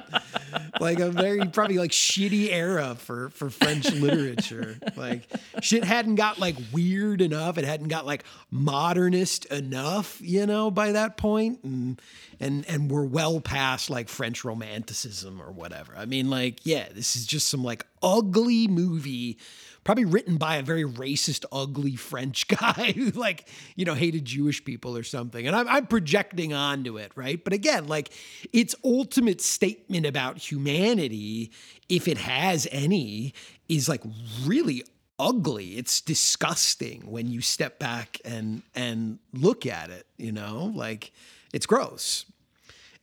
Like a very probably like shitty era for for french literature. Like shit hadn't got like weird enough. It hadn't got like modernist enough you know by that point and and and we're well past like french romanticism or whatever. I mean like yeah this is just some like ugly movie probably written by a very racist ugly french guy who like you know hated jewish people or something. And i'm, I'm projecting onto it right? But again like its ultimate statement about humanity if it has any is like really ugly. It's disgusting when you step back and and look at it you know? Like it's gross.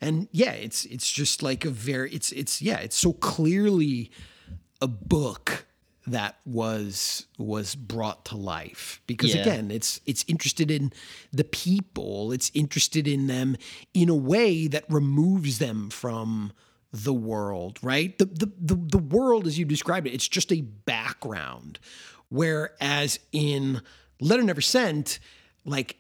And yeah it's it's just like a very it's it's yeah it's so clearly a book that was was brought to life. Because Yeah. again it's it's interested in the people. It's interested in them in a way that removes them from the world right? The the the, the world as you described it it's just a background. Whereas in letter never sent like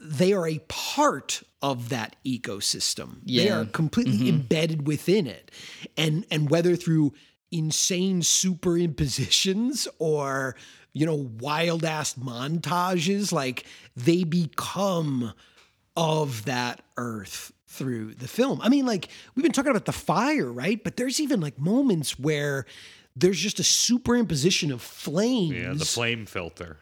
they are a part of that ecosystem. They are completely mm-hmm. embedded within it. And and whether through insane superimpositions or you know wild ass montages like they become of that earth through the film i mean like we've been talking about the fire right but there's even like moments where there's just a superimposition of flames Yeah, the flame filter.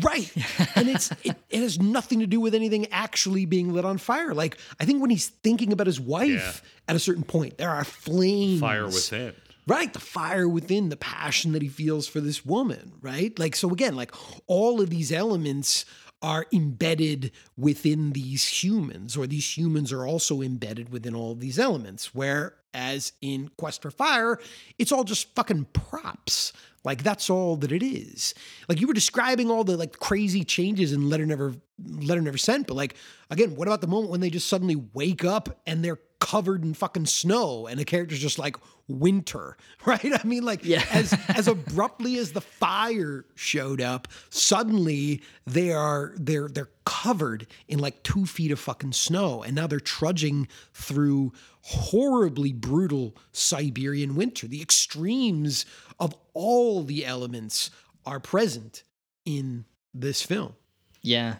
Right. And it's it, it has nothing to do with anything actually being lit on fire. Like I think when he's thinking about his wife at a certain point, there are flames. Fire within. Right, the fire within, the passion that he feels for this woman, right? Like so again, like all of these elements are embedded within these humans or these humans are also embedded within all of these elements whereas in Quest for Fire, it's all just fucking props. Like that's all that it is. Like you were describing all the like crazy changes in Letter Never Letter Never Sent, but like again, what about the moment when they just suddenly wake up and they're covered in fucking snow and the character's just like winter, right? I mean, like Yeah. as as abruptly as the fire showed up, suddenly they are they're they're covered in like two feet of fucking snow, and now they're trudging through horribly brutal Siberian winter. The extremes of all the elements are present in this film. Yeah,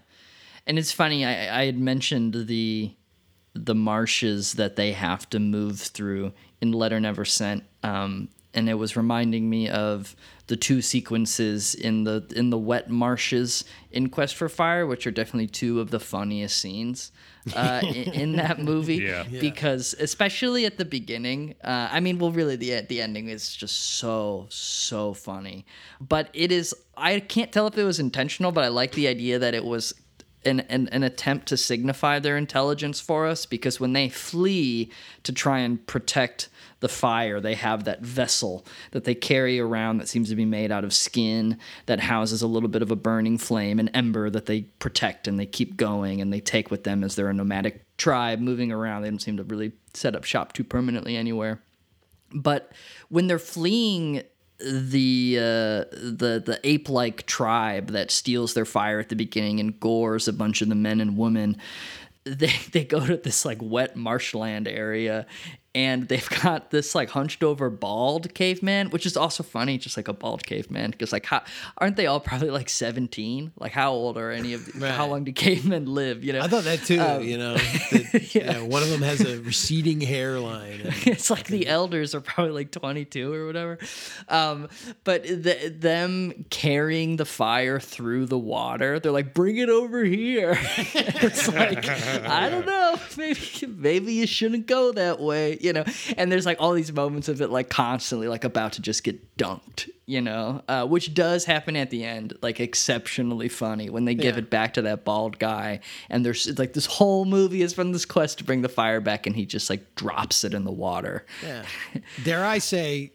and it's funny. I, I had mentioned the the marshes that they have to move through in Letter Never Sent, um, and it was reminding me of the two sequences in the in the wet marshes in Quest for Fire, which are definitely two of the funniest scenes uh, in, in that movie. Yeah. Yeah. Because especially at the beginning, uh, I mean, well, really the the ending is just so so funny, but it is. I can't tell if it was intentional, but I like the idea that it was an, an, an attempt to signify their intelligence for us because when they flee to try and protect the fire, they have that vessel that they carry around that seems to be made out of skin that houses a little bit of a burning flame, an ember that they protect and they keep going and they take with them as they're a nomadic tribe moving around. They don't seem to really set up shop too permanently anywhere. But when they're fleeing the uh, the the ape like tribe that steals their fire at the beginning and gores a bunch of the men and women. They they go to this like wet marshland area and they've got this like hunched over bald caveman, which is also funny, just like a bald caveman. Because like, how aren't they all probably like seventeen? Like, how old are any of? The, Right. How long do cavemen live? You know, I thought that too. Um, you know, you know, one of them has a receding hairline. and- it's like the elders are probably like 22 or whatever. Um, but the, them carrying the fire through the water, they're like, bring it over here. it's like, I don't know, maybe maybe you shouldn't go that way, you know. And there's like all these moments of it, like constantly like about to just get dunked, you know, uh, which does happen at the end, like exceptionally funny when they give Yeah. it back to that bald guy, and there's like this whole movie is from this quest to bring the fire back, and he just like drops it in the water. Yeah. Dare I say,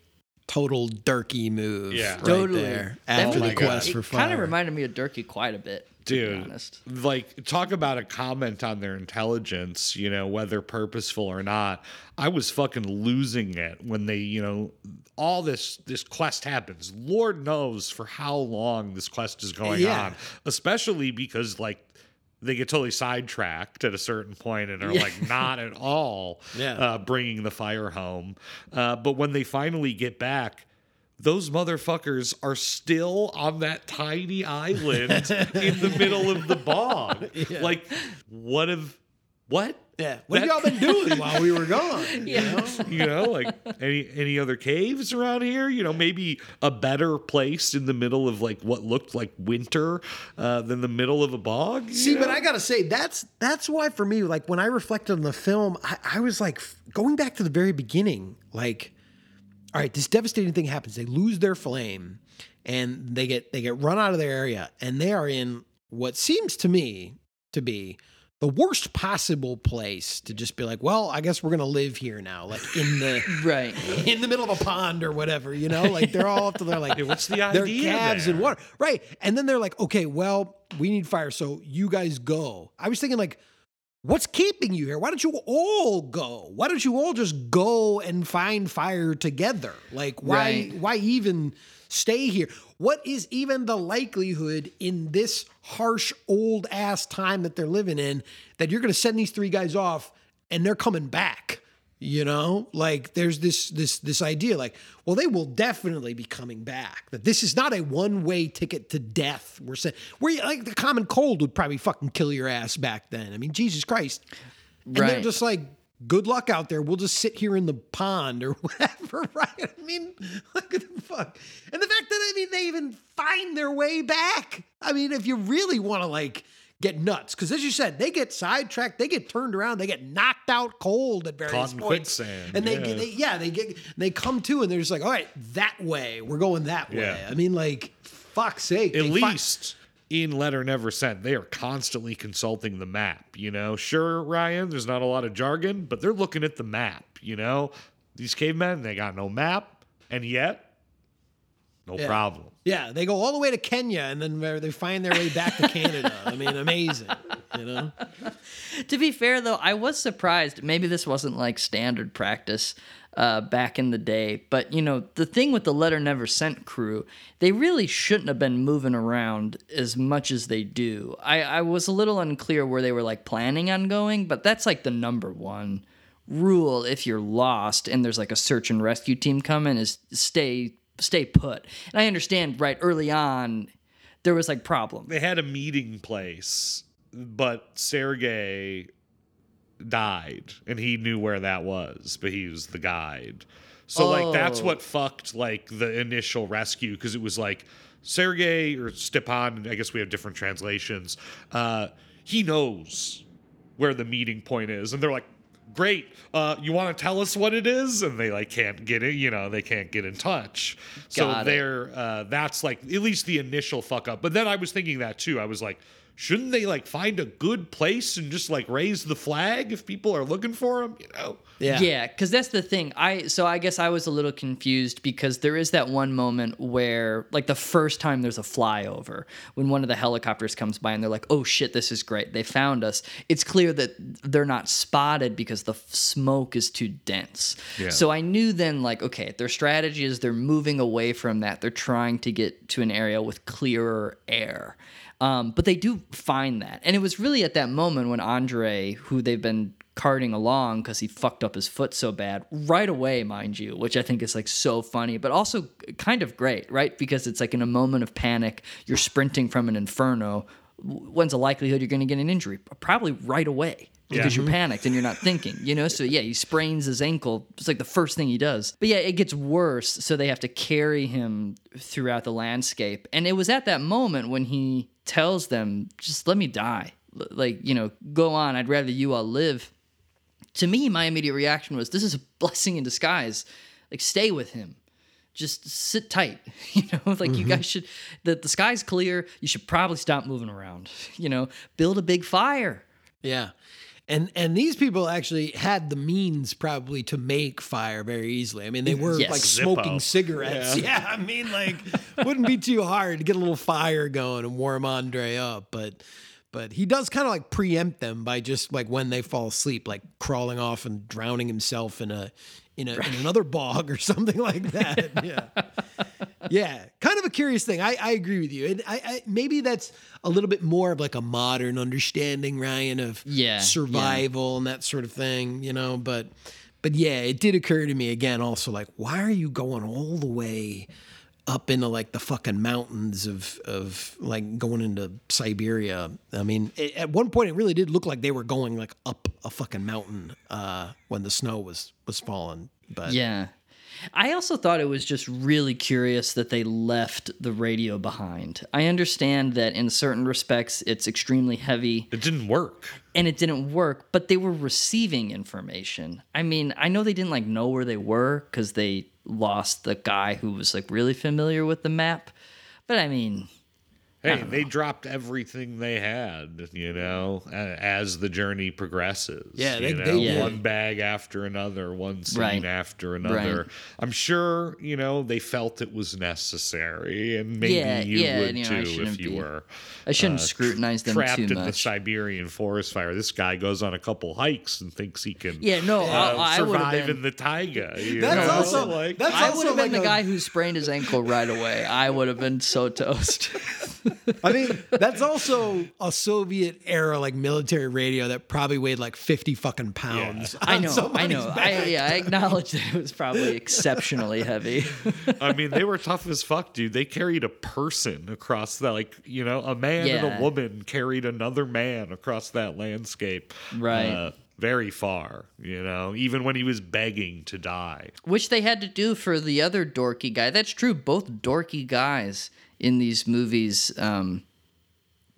total Durkee move. Yeah. right Totally. there. That After the movie- quest it for kind of reminded me of Durkee quite a bit, to be dude honest. like talk about a comment on their intelligence you know whether purposeful or not i was fucking losing it when they you know all this this quest happens lord knows for how long this quest is going Yeah. on especially because like they get totally sidetracked at a certain point and are like not at all Yeah. uh, bringing the fire home. Uh, but when they finally get back, those motherfuckers are still on that tiny island in the middle of the bog. Like, what have, what? Yeah. What have y'all been doing while we were gone? You know? You know, like any any other caves around here? You know, maybe a better place in the middle of like what looked like winter uh, than the middle of a bog. you See, but? I gotta say that's that's why for me, like when I reflected on the film, I, I was like f- going back to the very beginning. Like, all right, this devastating thing happens. They lose their flame, and they get they get run out of their area, and they are in what seems to me to be the worst possible place to just be like, well, I guess we're gonna live here now, like in the Right. in the middle of a pond or whatever, you know, like they're all up to their like, Yeah, what's the idea? their idea calves there? and water, right? And then they're like, okay, well, we need fire, so you guys go. I was thinking like, what's keeping you here? Why don't you all go? Why don't you all just go and find fire together? Like, why, Right. why even stay here? What is even the likelihood in this harsh old ass time that they're living in that you're going to send these three guys off and they're coming back? You know, like there's this this this idea, like, well, they will definitely be coming back. That this is not a one way ticket to death. We're saying, where like the common cold would probably fucking kill your ass back then. I mean, Jesus Christ, and they're just like, good luck out there. We'll just sit here in the pond or whatever, right? I mean, look at the fuck. And the fact that, I mean, they even find their way back. I mean, if you really want to, like, get nuts, because as you said, they get sidetracked, they get turned around, they get knocked out cold at various Caught in points. quicksand, And they, yeah. get, they, yeah, they get, they come to and they're just like, all right, that way. We're going that way. Yeah. I mean, like, fuck's sake. at they fi- least in letter never sent they are constantly consulting the map you know sure ryan there's not a lot of jargon but they're looking at the map you know these cavemen they got no map and yet no Yeah. problem Yeah, they go all the way to Kenya and then they find their way back to Canada. I mean, amazing. You know? To be fair, though, I was surprised. Maybe this wasn't like standard practice uh, back in the day, but you know, the thing with the letter never sent crew, they really shouldn't have been moving around as much as they do. I, I was a little unclear where they were like planning on going, but that's like the number one rule if you're lost and there's like a search and rescue team coming is stay stay put. And I understand right early on there was like problem. they had a meeting place but sergey died and he knew where that was but he was the guide. So like that's Oh. what fucked like the initial rescue because it was like sergey or stepan i guess we have different translations uh he knows where the meeting point is and they're like great uh you want to tell us what it is? And they like can't get it you know they can't get in touch. So Got it. they're uh that's like at least the initial fuck up. But then i was thinking that too. I was like shouldn't they like find a good place and just like raise the flag if people are looking for them? You know? Yeah. Yeah, because that's the thing. I so I guess I was a little confused because there is that one moment where, like, the first time there's a flyover when one of the helicopters comes by and they're like, "Oh shit, this is great! They found us." It's clear that they're not spotted because the f- smoke is too dense. Yeah. So I knew then, like, okay, their strategy is they're moving away from that. They're trying to get to an area with clearer air. Um, but they do find that. And it was really at that moment when Andre, who they've been carting along because he fucked up his foot so bad, right away, mind you, which I think is like so funny, but also kind of great, right? Because it's like in a moment of panic, you're sprinting from an inferno. When's the likelihood you're going to get an injury? Probably right away because you're panicked and you're not thinking, you know? So yeah, he sprains his ankle. It's like the first thing he does. But yeah, it gets worse. So they have to carry him throughout the landscape. And it was at that moment when he tells them, just let me die. L- Like, you know, go on. I'd rather you all live. To me, my immediate reaction was, this is a blessing in disguise. Like, stay with him just sit tight you know like you mm-hmm. guys should the, the sky's clear you should probably stop moving around you know build a big fire Yeah. And and these people actually had the means probably to make fire very easily. I mean, they mm, were Yes. like Zippo. smoking cigarettes. Yeah. I mean, like wouldn't be too hard to get a little fire going and warm Andre up, but but he does kind of like preempt them by just like when they fall asleep, like crawling off and drowning himself in a in, a, in another bog or something like that. Yeah. Yeah, kind of a curious thing. I, I agree with you, and I, I maybe that's a little bit more of like a modern understanding, Ryan, of Yeah, yeah. survival and that sort of thing, you know. But but yeah, it did occur to me again. Also, like, why are you going all the way up into like the fucking mountains of of like going into Siberia? I mean, it, at one point, it really did look like they were going like up a fucking mountain uh, when the snow was was falling. But yeah i also thought it was just really curious that they left the radio behind. I understand that in certain respects it's extremely heavy. It didn't work. and it didn't work but they were receiving information. I mean i know they didn't like know where they were because they lost the guy who was like really familiar with the map. But i mean Hey, they dropped everything they had, you know, as the journey progresses. Yeah, they- you know, they did. one bag after another, one scene Right. after another. Right. I'm sure, you know, they felt it was necessary, and maybe Yeah, you yeah, would you know, too if you be- were. i shouldn't uh, scrutinize them trapped too in the Siberian forest fire. This guy goes on a couple hikes and thinks he can Yeah, no, uh, I- I would've survive been- in the taiga. That's know? also- like that's I would have like been the a- guy who sprained his ankle right away. I would have been so toast. I mean, that's also a Soviet era like military radio that probably weighed like 50 fucking pounds. I know, I know. I, yeah, I acknowledge that it was probably exceptionally heavy. I mean, they were tough as fuck, dude. They carried a person across that, like, you know, a man and a woman carried another man across that landscape. Right. Uh, very far, you know, even when he was begging to die. Which they had to do for the other dorky guy. That's true. Both dorky guys in these movies um,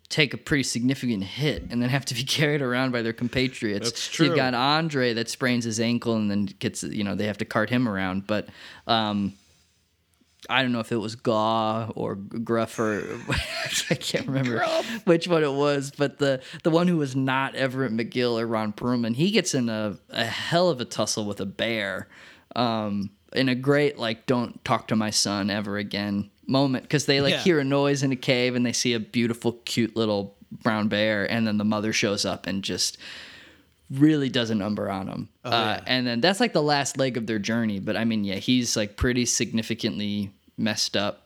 take a pretty significant hit and then have to be carried around by their compatriots. That's So you've got Andre that sprains his ankle and then gets, you know, they have to cart him around. But um, I don't know if it was Gaw or Gruff or I can't remember which one it was, but the the one who was not Everett McGill or Ron Perlman, he gets in a, a hell of a tussle with a bear, um, in a great like "Don't talk to my son ever again" moment because they like Yeah. hear a noise in a cave and they see a beautiful, cute little brown bear, and then the mother shows up and just really does a number on him. uh, And then that's like the last leg of their journey. But I mean, yeah, he's like pretty significantly messed up.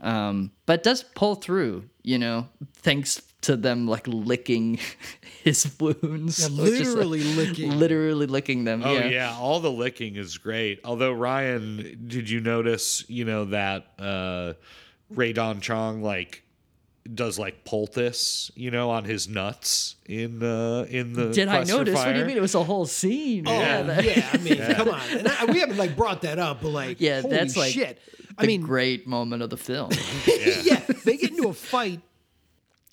Um, but does pull through, you know, thanks to them like licking his wounds. Yeah, or just, like, literally licking. Literally licking them. Oh yeah. yeah. all the licking is great. Although Ryan, did you notice, you know, that uh Rae Dawn Chong like does like poultice, you know, on his nuts in uh in the Did I cluster notice? What do you mean? It was a whole scene. Oh, yeah. yeah, I mean, come on. And I, we haven't like brought that up, but like, Yeah, holy that's like shit. the I mean, great moment of the film. yeah, they get into a fight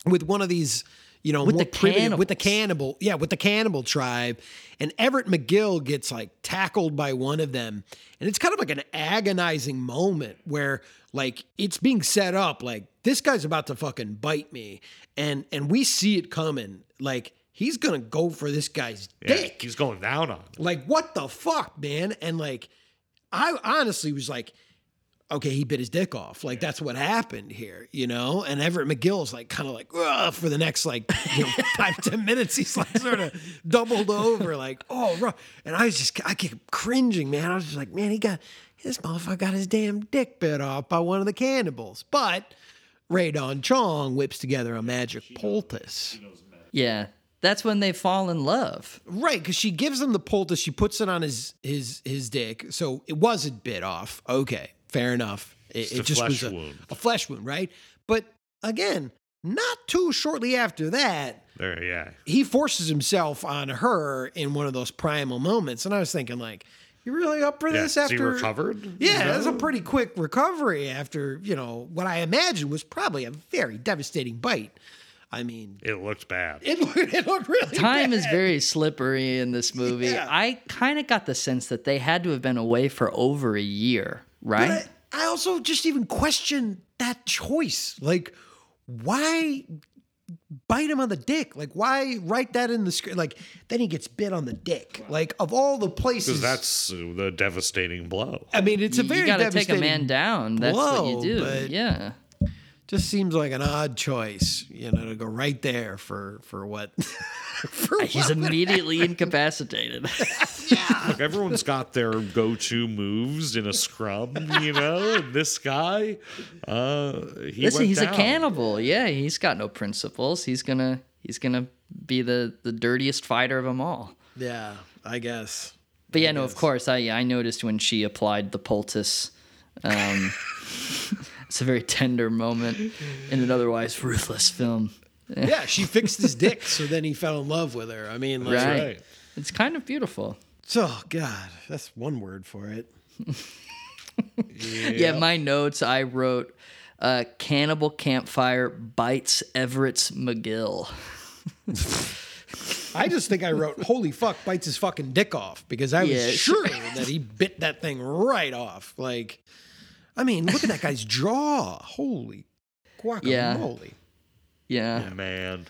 with one of these, you know, With more the primitive with the cannibal, yeah, with the cannibal tribe. And Everett McGill gets like tackled by one of them. And it's kind of like an agonizing moment where like it's being set up like this guy's about to fucking bite me. And and we see it coming. Like he's gonna go for this guy's Yeah, dick. he's going down on. it. Like, what the fuck, man? And like, I honestly was like, okay, he bit his dick off. Like, that's what happened here, you know? And Everett McGill's like, kind of like, Ugh, for the next like, you know, five, 10 minutes, he's like sort of doubled over, like, oh, bro. And I was just, I kept cringing, man. I was just like, man, he got, this motherfucker got his damn dick bit off by one of the cannibals. But Rae Dawn Chong whips together a magic poultice. Yeah. That's when they fall in love. Right, because she gives him the poultice. She puts it on his his his dick, so it wasn't bit off. Okay, fair enough. It, Just it a just was a, wound. a flesh wound, right? But again, not too shortly after that, There, yeah. he forces himself on her in one of those primal moments, and I was thinking, like, you really up for Yeah, this? is he after recovered? Yeah, You that's a pretty quick recovery after you know what I imagine was probably a very devastating bite. I mean, It looked bad. it looked, it looked really Time is very slippery in this movie. Yeah. I kind of got the sense that they had to have been away for over a year, right? But I, I also just even question that choice. Like, why bite him on the dick? Like, why write that in the script? Like, then he gets bit on the dick. Like, of all the places, that's the devastating blow. I mean, it's a you very got to take a devastating man down. That's what blow, you do. but- Yeah. Just seems like an odd choice, you know, to go right there for for what? for He's what? immediately incapacitated. Look, everyone's got their go-to moves in a scrum, you know. And this guy, uh, he Listen, went he's down. a cannibal. Yeah, he's got no principles. He's gonna he's gonna be the the dirtiest fighter of them all. yeah, I guess. But yeah, no, of course. I I noticed when she applied the poultice. Um, it's a very tender moment in an otherwise ruthless film. Yeah, she fixed his dick, so then he fell in love with her. I mean, like, right. right. It's kind of beautiful. oh god, that's one word for it. Yeah, yeah, my notes I wrote uh, Cannibal Campfire bites Everett's McGill. I just think I wrote "Holy fuck!" bites his fucking dick off because I was sure that he bit that thing right off. Like, I mean, look at that guy's jaw. Holy guacamole! Yeah. Oh, Man,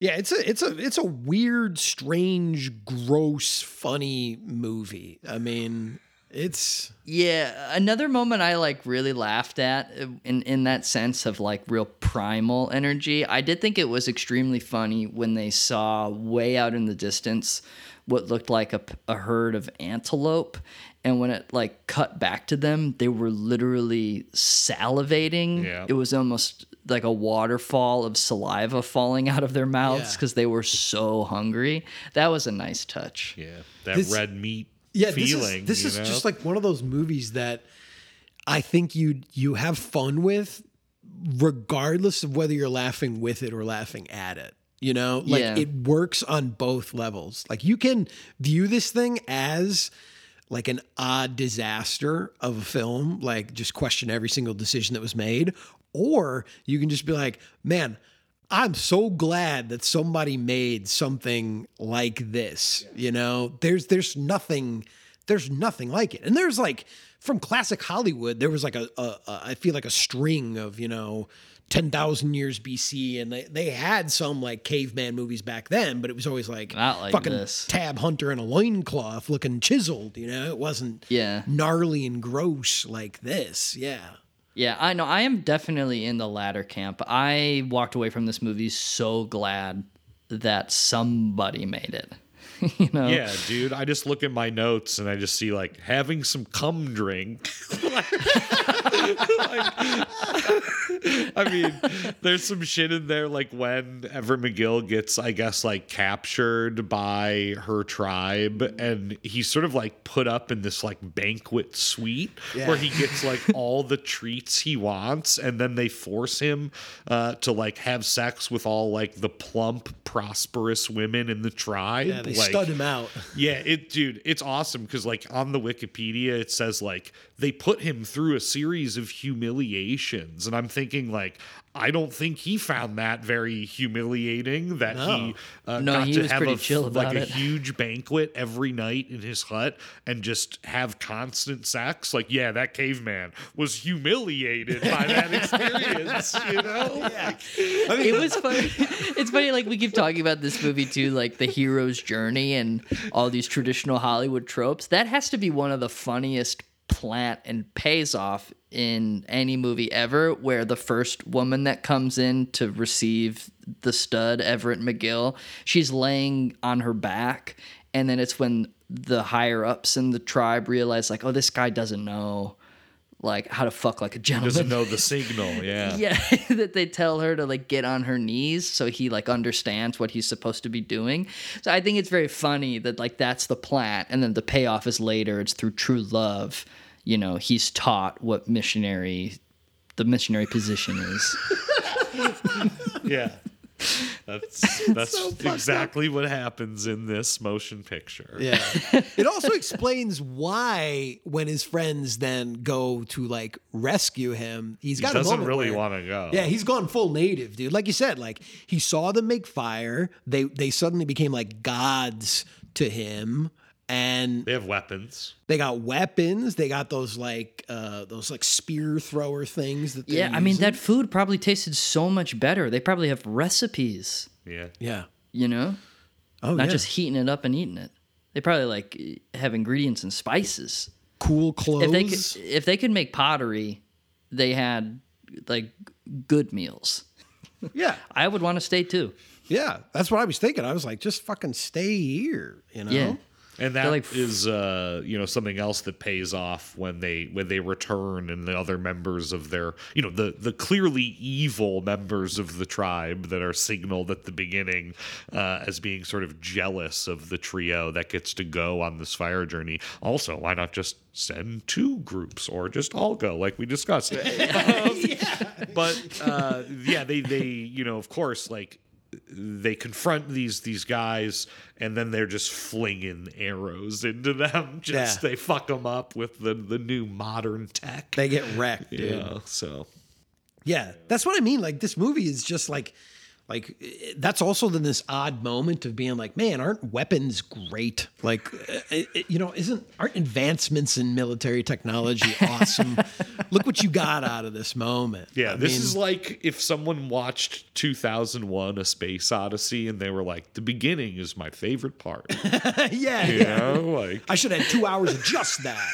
Yeah, it's a it's a it's a weird, strange, gross, funny movie. I mean, it's Yeah, another moment I like really laughed at uh, in in that sense of like real primal energy. I did think it was extremely funny when they saw way out in the distance what looked like a herd of antelope and when it like cut back to them, they were literally salivating. Yeah. It was almost like a waterfall of saliva falling out of their mouths Yeah. because they were so hungry. That was a nice touch. yeah, that This- red meat yeah. feeling. this is, this you is just like one of those movies that I think you you have fun with, regardless of whether you're laughing with it or laughing at it. You know, like Yeah. it works on both levels. Like you can view this thing as like an odd disaster of a film, like just question every single decision that was made, or you can just be like, man, I'm so glad that somebody made something like this. You know, there's there's nothing there's nothing like it. And there's like from classic Hollywood, there was like a, a, a I feel like a string of, you know, 10,000 years BC and they, they had some like caveman movies back then, but it was always like, Not like fucking this. tab hunter in a loincloth looking chiseled, you know? It wasn't Yeah. gnarly and gross like this. Yeah. Yeah, I know. I am definitely in the latter camp. I walked away from this movie so glad that somebody made it. you know? Yeah, dude. I just look at my notes and I just see like having some cum drink. Like- I mean, there's some shit in there like when Everett McGill gets, I guess, like captured by her tribe, and he's sort of like put up in this like banquet suite where he gets like all the treats he wants, and then they force him uh, to like have sex with all like the plump, prosperous women in the tribe. Yeah, they like, stud him out. yeah, it dude, it's awesome because like on the Wikipedia it says like they put him through a series of humiliations. And I'm thinking, like, I don't think he found that very humiliating that he uh, No, got he to have a, chill like a huge banquet every night in his hut and just have constant sex. Like, yeah, that caveman was humiliated by that experience, you know? Like, it was funny. It's funny, like we keep talking about this movie too, like the hero's journey and all these traditional Hollywood tropes. That has to be one of the funniest plant and pays off in any movie ever, where the first woman that comes in to receive the stud, Everett McGill, she's laying on her back, and then it's when the higher ups in the tribe realize, like, oh, this guy doesn't know. Like how to fuck like a gentleman. doesn't know the signal, yeah. Yeah, that they tell her to like get on her knees so he like understands what he's supposed to be doing. So I think it's very funny that like that's the plot and then the payoff is later it's through true love. You know, he's taught what missionary the missionary position is. Yeah. That's that's exactly what happens in this motion picture. Yeah. it also explains why when his friends then go to like rescue him, he's got a doesn't moment really want to go. Yeah, he's gone full native, dude. Like you said, like he saw them make fire. They they suddenly became like gods to him. And They have weapons. they got weapons. They got those like uh those like spear thrower things that they're yeah, I mean that food probably tasted so much better. They probably have recipes, Yeah. Yeah. you know? Oh Not yeah. just heating it up and eating it. They probably like have ingredients and spices. cool clothes. if they could, if they could make pottery, they had like good meals. yeah. I would want to stay too. Yeah. That's what I was thinking. I was like, just fucking stay here, you know? Yeah. And that is, like- uh, you know, something else that pays off when they when they return and the other members of their, you know, the the clearly evil members of the tribe that are signaled at the beginning uh, as being sort of jealous of the trio that gets to go on this fire journey. Also, why not just send two groups or just all go like we discussed? Um, But uh, yeah, they they you know of course like they confront these these guys and then they're just flinging arrows into them just Yeah. they fuck them up with the the new modern tech They get wrecked, dude. yeah so Yeah, that's what I mean. Like this movie is just like, like eh, that's also then this odd moment of being like, man, aren't weapons great? Like, eh, eh, you know, isn't aren't advancements in military technology awesome? Look what you got out of this moment. yeah I this mean, is like if someone watched 2001 a space odyssey and they were like the beginning is my favorite part yeah, you yeah. know like I should have had two hours of just that.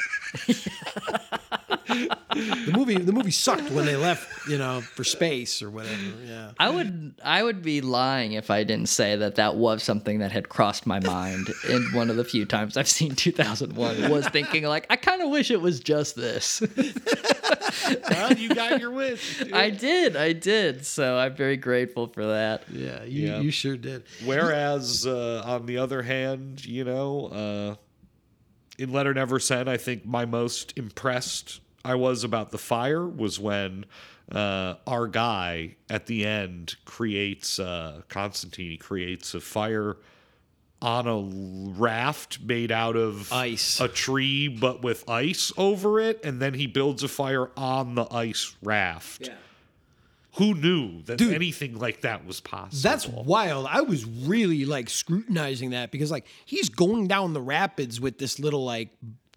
The movie, the movie sucked when they left, you know, for space or whatever. Yeah. I would I would be lying if I didn't say that that was something that had crossed my mind in one of the few times I've seen 2001 was thinking like I kind of wish it was just this. well, you got your wish dude. I did, I did. So I'm very grateful for that. Yeah, you, Yeah. you sure did. Whereas, uh, on the other hand, you know, uh, in Letter Never Sent, I think my most impressed I was about the fire was when uh, our guy at the end creates, uh, Constantine, he creates a fire on a raft made out of Ice. a tree, but with ice over it, and then he builds a fire on the ice raft. Who knew that Dude. anything like that was possible? That's wild. I was really like scrutinizing that because like he's going down the rapids with this little like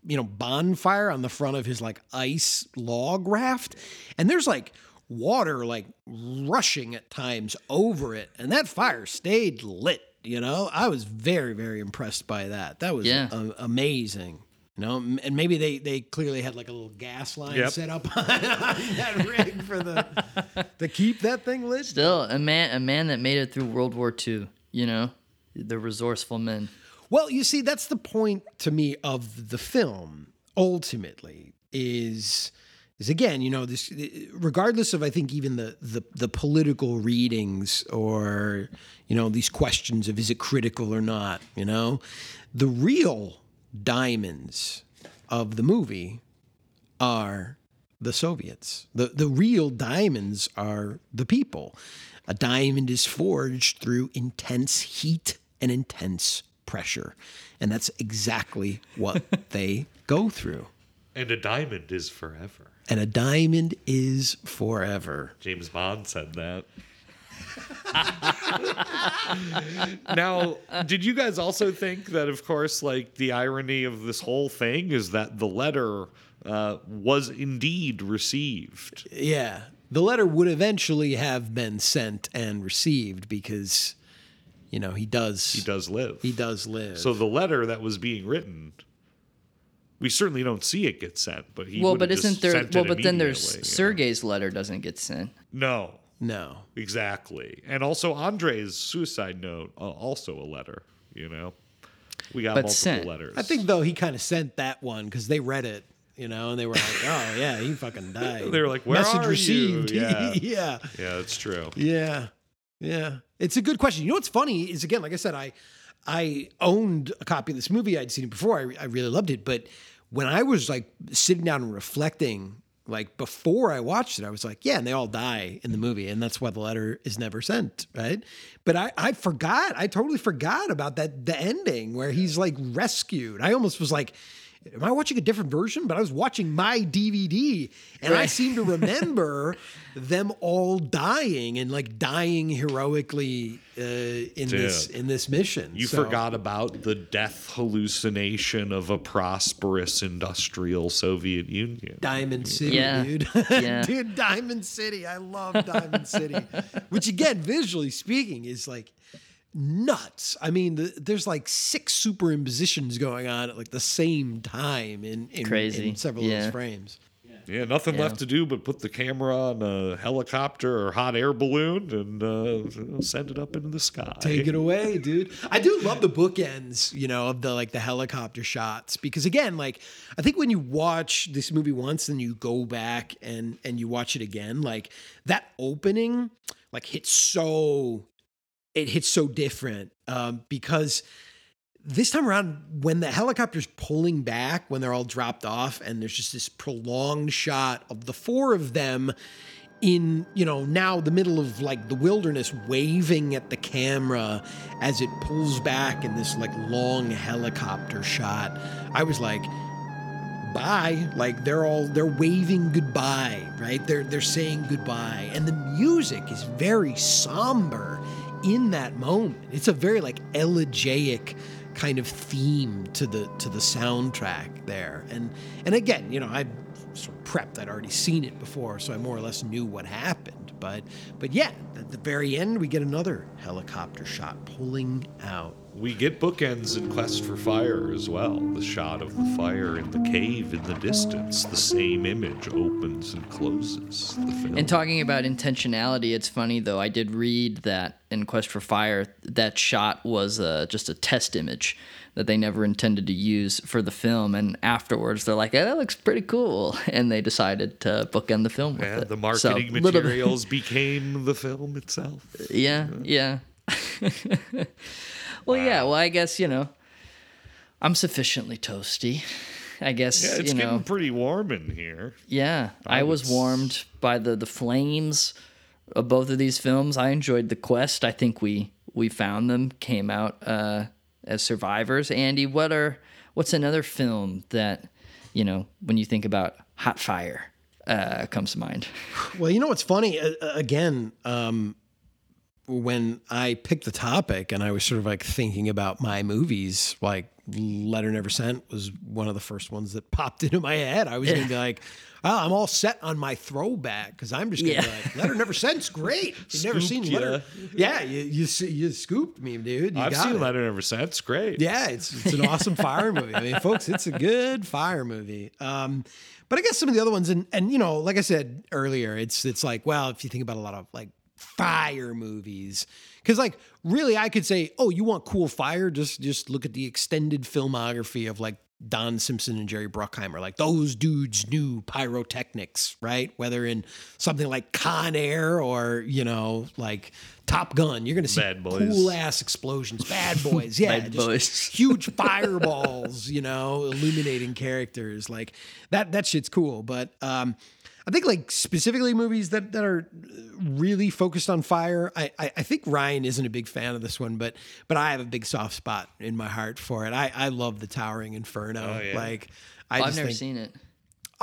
you know bonfire on the front of his like ice log raft and there's like water like rushing at times over it and that fire stayed lit, you know? I was very very impressed by that. That was Yeah. a- amazing. You know, and maybe they they clearly had like a little gas line Yep. set up on that rig for the to keep that thing lit. Still a man a man that made it through World War II, you know? The resourceful men. Well, you see, that's the point to me of the film. Ultimately, is is again, you know, this eh, regardless of I think even the the the political readings or you know these questions of is it critical or not. You know, the real diamonds of the movie are the Soviets. The the real diamonds are the people. A diamond is forged through intense heat and intense pressure. And that's exactly what they go through. And a diamond is forever. And a diamond is forever. James Bond said that. now, did you guys also think that, of course, like the irony of this whole thing is that the letter uh, was indeed received? Yeah. The letter would eventually have been sent and received because, you know, he does. He does live. He does live. So the letter that was being written, we certainly don't see it get sent, but he well, but isn't there? Well, but then there's immediately, you know? Sergei's letter doesn't get sent. No, no. exactly, and also Andre's suicide note, uh, also a letter. You know, we got But multiple sent. letters. I think, though, he kind of sent that one because they read it, you know, and they were like, oh, yeah, he fucking died. They were like, "Where Message are you?" received. Yeah. yeah. Yeah, that's true. Yeah. Yeah. It's a good question. You know what's funny is again, like I said, I I owned a copy of this movie. I'd seen it before. I, I really loved it. But when I was like sitting down and reflecting, like before I watched it, I was like, yeah, and they all die in the movie. And that's why the letter is never sent. Right. But I, I forgot. I totally forgot about that the ending where he's like rescued. I almost was like, Am I watching a different version? But I was watching my DVD, and I seem to remember them all dying and like dying heroically uh, in this in this mission. You So- forgot about the death hallucination of a prosperous industrial Soviet Union. Diamond City, Yeah. dude. Yeah. dude, Diamond City. I love Diamond City. Which again, visually speaking, is like nuts. I mean, the, there's like six superimpositions going on at like the same time in in, Crazy. in several of Yeah. those frames. Yeah, nothing left to do but put the camera on a helicopter or hot air balloon and uh, send it up into the sky. Take it away, dude. I do love the bookends, you know, of the like the helicopter shots because again, like I think when you watch this movie once and you go back and and you watch it again, like that opening like hits so it hits so different um, because this time around when the helicopter's pulling back when they're all dropped off and there's just this prolonged shot of the four of them in you know now the middle of like the wilderness waving at the camera as it pulls back in this like long helicopter shot i was like bye. Like they're all they're waving goodbye right? They're they're saying goodbye. And the music is very somber in that moment it's a very like elegiac kind of theme to the to the soundtrack there. And and again you know i sort of prepped i'd already seen it before so i more or less knew what happened. But but yeah at the very end we get another helicopter shot pulling out We get bookends in Quest for Fire as well. The shot of the fire in the cave in the distance, the same image opens and closes the film. And talking about intentionality, it's funny though. I did read that in Quest for Fire, that shot was uh, just a test image that they never intended to use for the film. And afterwards, they're like, "Eh, "That looks pretty cool," and they decided to bookend the film with and it. the So, marketing bit- materials became the film itself. yeah, yeah. well, yeah. Well, I guess you know, I'm sufficiently toasty. I guess Yeah, it's you know. getting pretty warm in here. Yeah, I, I was would s- warmed by the the flames of both of these films. I enjoyed the quest. I think we we found them, came out uh, as survivors. Andy, what are what's another film that you know when you think about Hot Fire uh, comes to mind? Well, you know what's funny? Uh, uh, again, um, when I picked the topic and I was sort of like thinking about my movies, like Letter Never Sent was one of the first ones that popped into my head. I was going to be like, oh, I'm all set on my throwback because I'm just to Yeah. be like, Letter Never Sent's great. You've never seen. Letter. Yeah, you, you, you scooped me, dude. You I've seen it. Letter Never Sent. It's great. Yeah, it's it's an awesome fire movie. I mean, folks, it's a good fire movie. Um, but I guess some of the other ones, and and you know, like I said earlier, it's it's like, well, if you think about a lot of like fire movies, because like really, I could say, oh, you want cool fire? Just just look at the extended filmography of like Don Simpson and Jerry Bruckheimer. Like those dudes knew pyrotechnics, right? Whether in something like Con Air or you know, like Top Gun, you're gonna see cool ass explosions. Bad boys, yeah, Bad just Boys. huge fireballs, you know, illuminating characters. Like that that shit's cool. But um I think like specifically movies that that are really focused on fire. I, I I think Ryan isn't a big fan of this one, but but I have a big soft spot in my heart for it. I I love the Towering Inferno. Oh, yeah. Like I Well, I've just never think, seen it.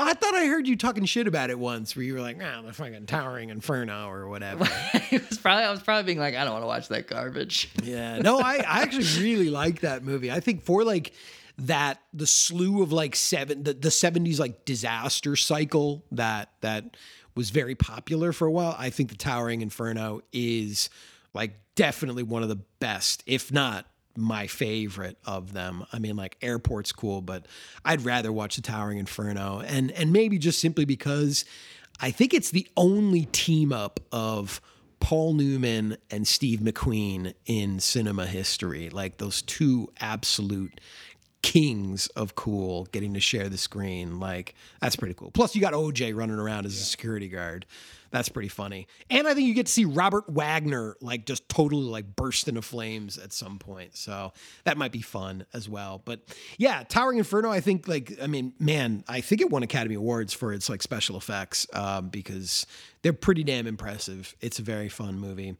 I thought I heard you talking shit about it once, where you were like, "Ah, the fucking Towering Inferno" or whatever. it was probably I was probably being like, I don't want to watch that garbage. Yeah, no, I, I actually really like that movie. I think for like that the slew of like seven the, the 70s like disaster cycle that that was very popular for a while. I think the Towering Inferno is like definitely one of the best, if not my favorite of them. I mean, like Airport's cool, but I'd rather watch the Towering Inferno, and and maybe just simply because I think it's the only team up of Paul Newman and Steve McQueen in cinema history. Like those two absolute kings of cool getting to share the screen. Like that's pretty cool. Plus, you got OJ running around as a security guard. That's pretty funny. And I think you get to see Robert Wagner like just totally like burst into flames at some point. So that might be fun as well. But yeah, Towering Inferno, I think like, I mean, man, I think it won Academy Awards for its like special effects um, because they're pretty damn impressive. It's a very fun movie.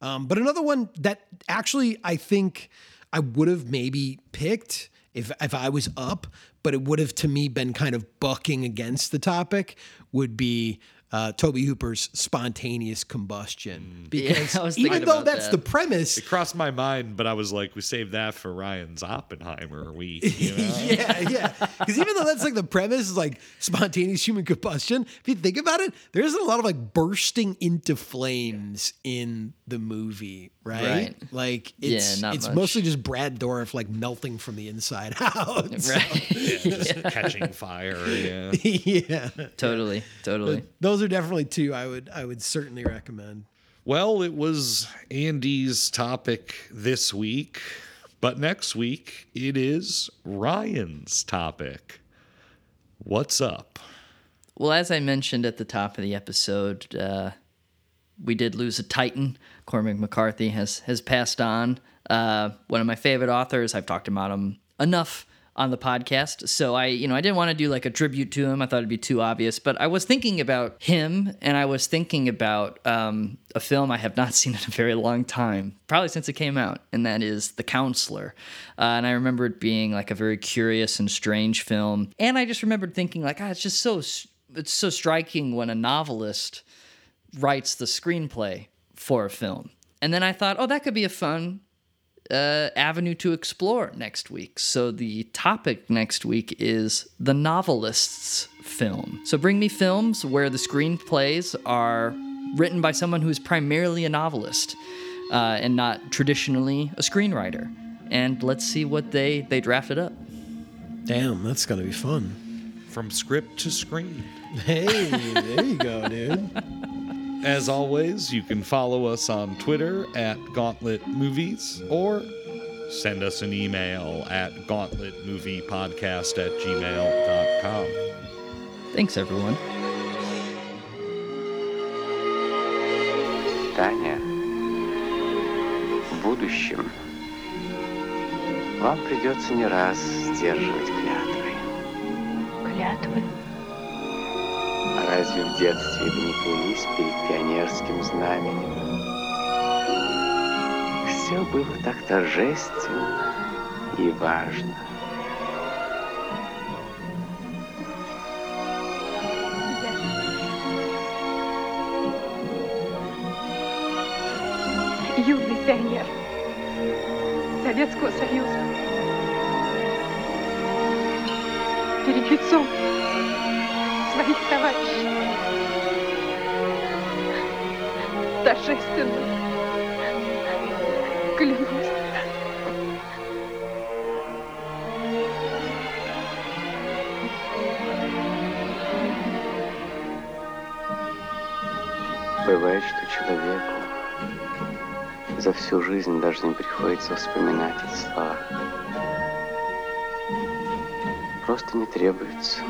Um, but another one that actually I think I would have maybe picked if if I was up, but it would have to me been kind of bucking against the topic would be uh, Tobe Hooper's spontaneous combustion. Because I was even though about that's that. the premise, It crossed my mind, but I was like, we saved that for Ryan's Oppenheimer week. You know? yeah, yeah. Because even though that's like the premise is like spontaneous human combustion, if you think about it, there isn't a lot of like bursting into flames in the movie, right? Right. Like Yeah, it's not it's much. mostly just Brad Dourif like melting from the inside out. So, Right. Just catching fire. Yeah. yeah. totally. Totally. Those are definitely two I would I would certainly recommend. Well, it was Andy's topic this week, but next week it is Ryan's topic. What's up? Well, as I mentioned at the top of the episode, uh, we did lose a titan. Cormac McCarthy has has passed on. Uh, one of my favorite authors. I've talked about him enough on the podcast, so I, you know, I didn't want to do like a tribute to him. I thought it'd be too obvious, but I was thinking about him, and I was thinking about um, a film I have not seen in a very long time, probably since it came out, and that is The Counselor. Uh, and I remember it being like a very curious and strange film, and I just remembered thinking like, ah, it's just so it's so striking when a novelist writes the screenplay for a film. And then I thought, oh, that could be a fun uh, avenue to explore next week. So the topic next week is the novelist's film. So bring me films where the screenplays are written by someone who's primarily a novelist uh, and not traditionally a screenwriter. And let's see what they they drafted up. Damn, that's gonna be fun. From script to screen. Hey, there you go, dude. As always, you can follow us on Twitter at Gauntlet Movies or send us an email at gauntletmoviepodcast at gmail.com. Thanks, everyone. Таня, в будущем вам придется не раз сдерживать клятвы. Клятвы? А разве в детстве вы не клялись перед пионерским знаменем? Все было так торжественно и важно. Юный пионер Советского Союза. Перед лицом своих товарищей. Торжественно. Клянусь. Бывает, что человеку за всю жизнь даже не приходится вспоминать эти слова. Просто не требуется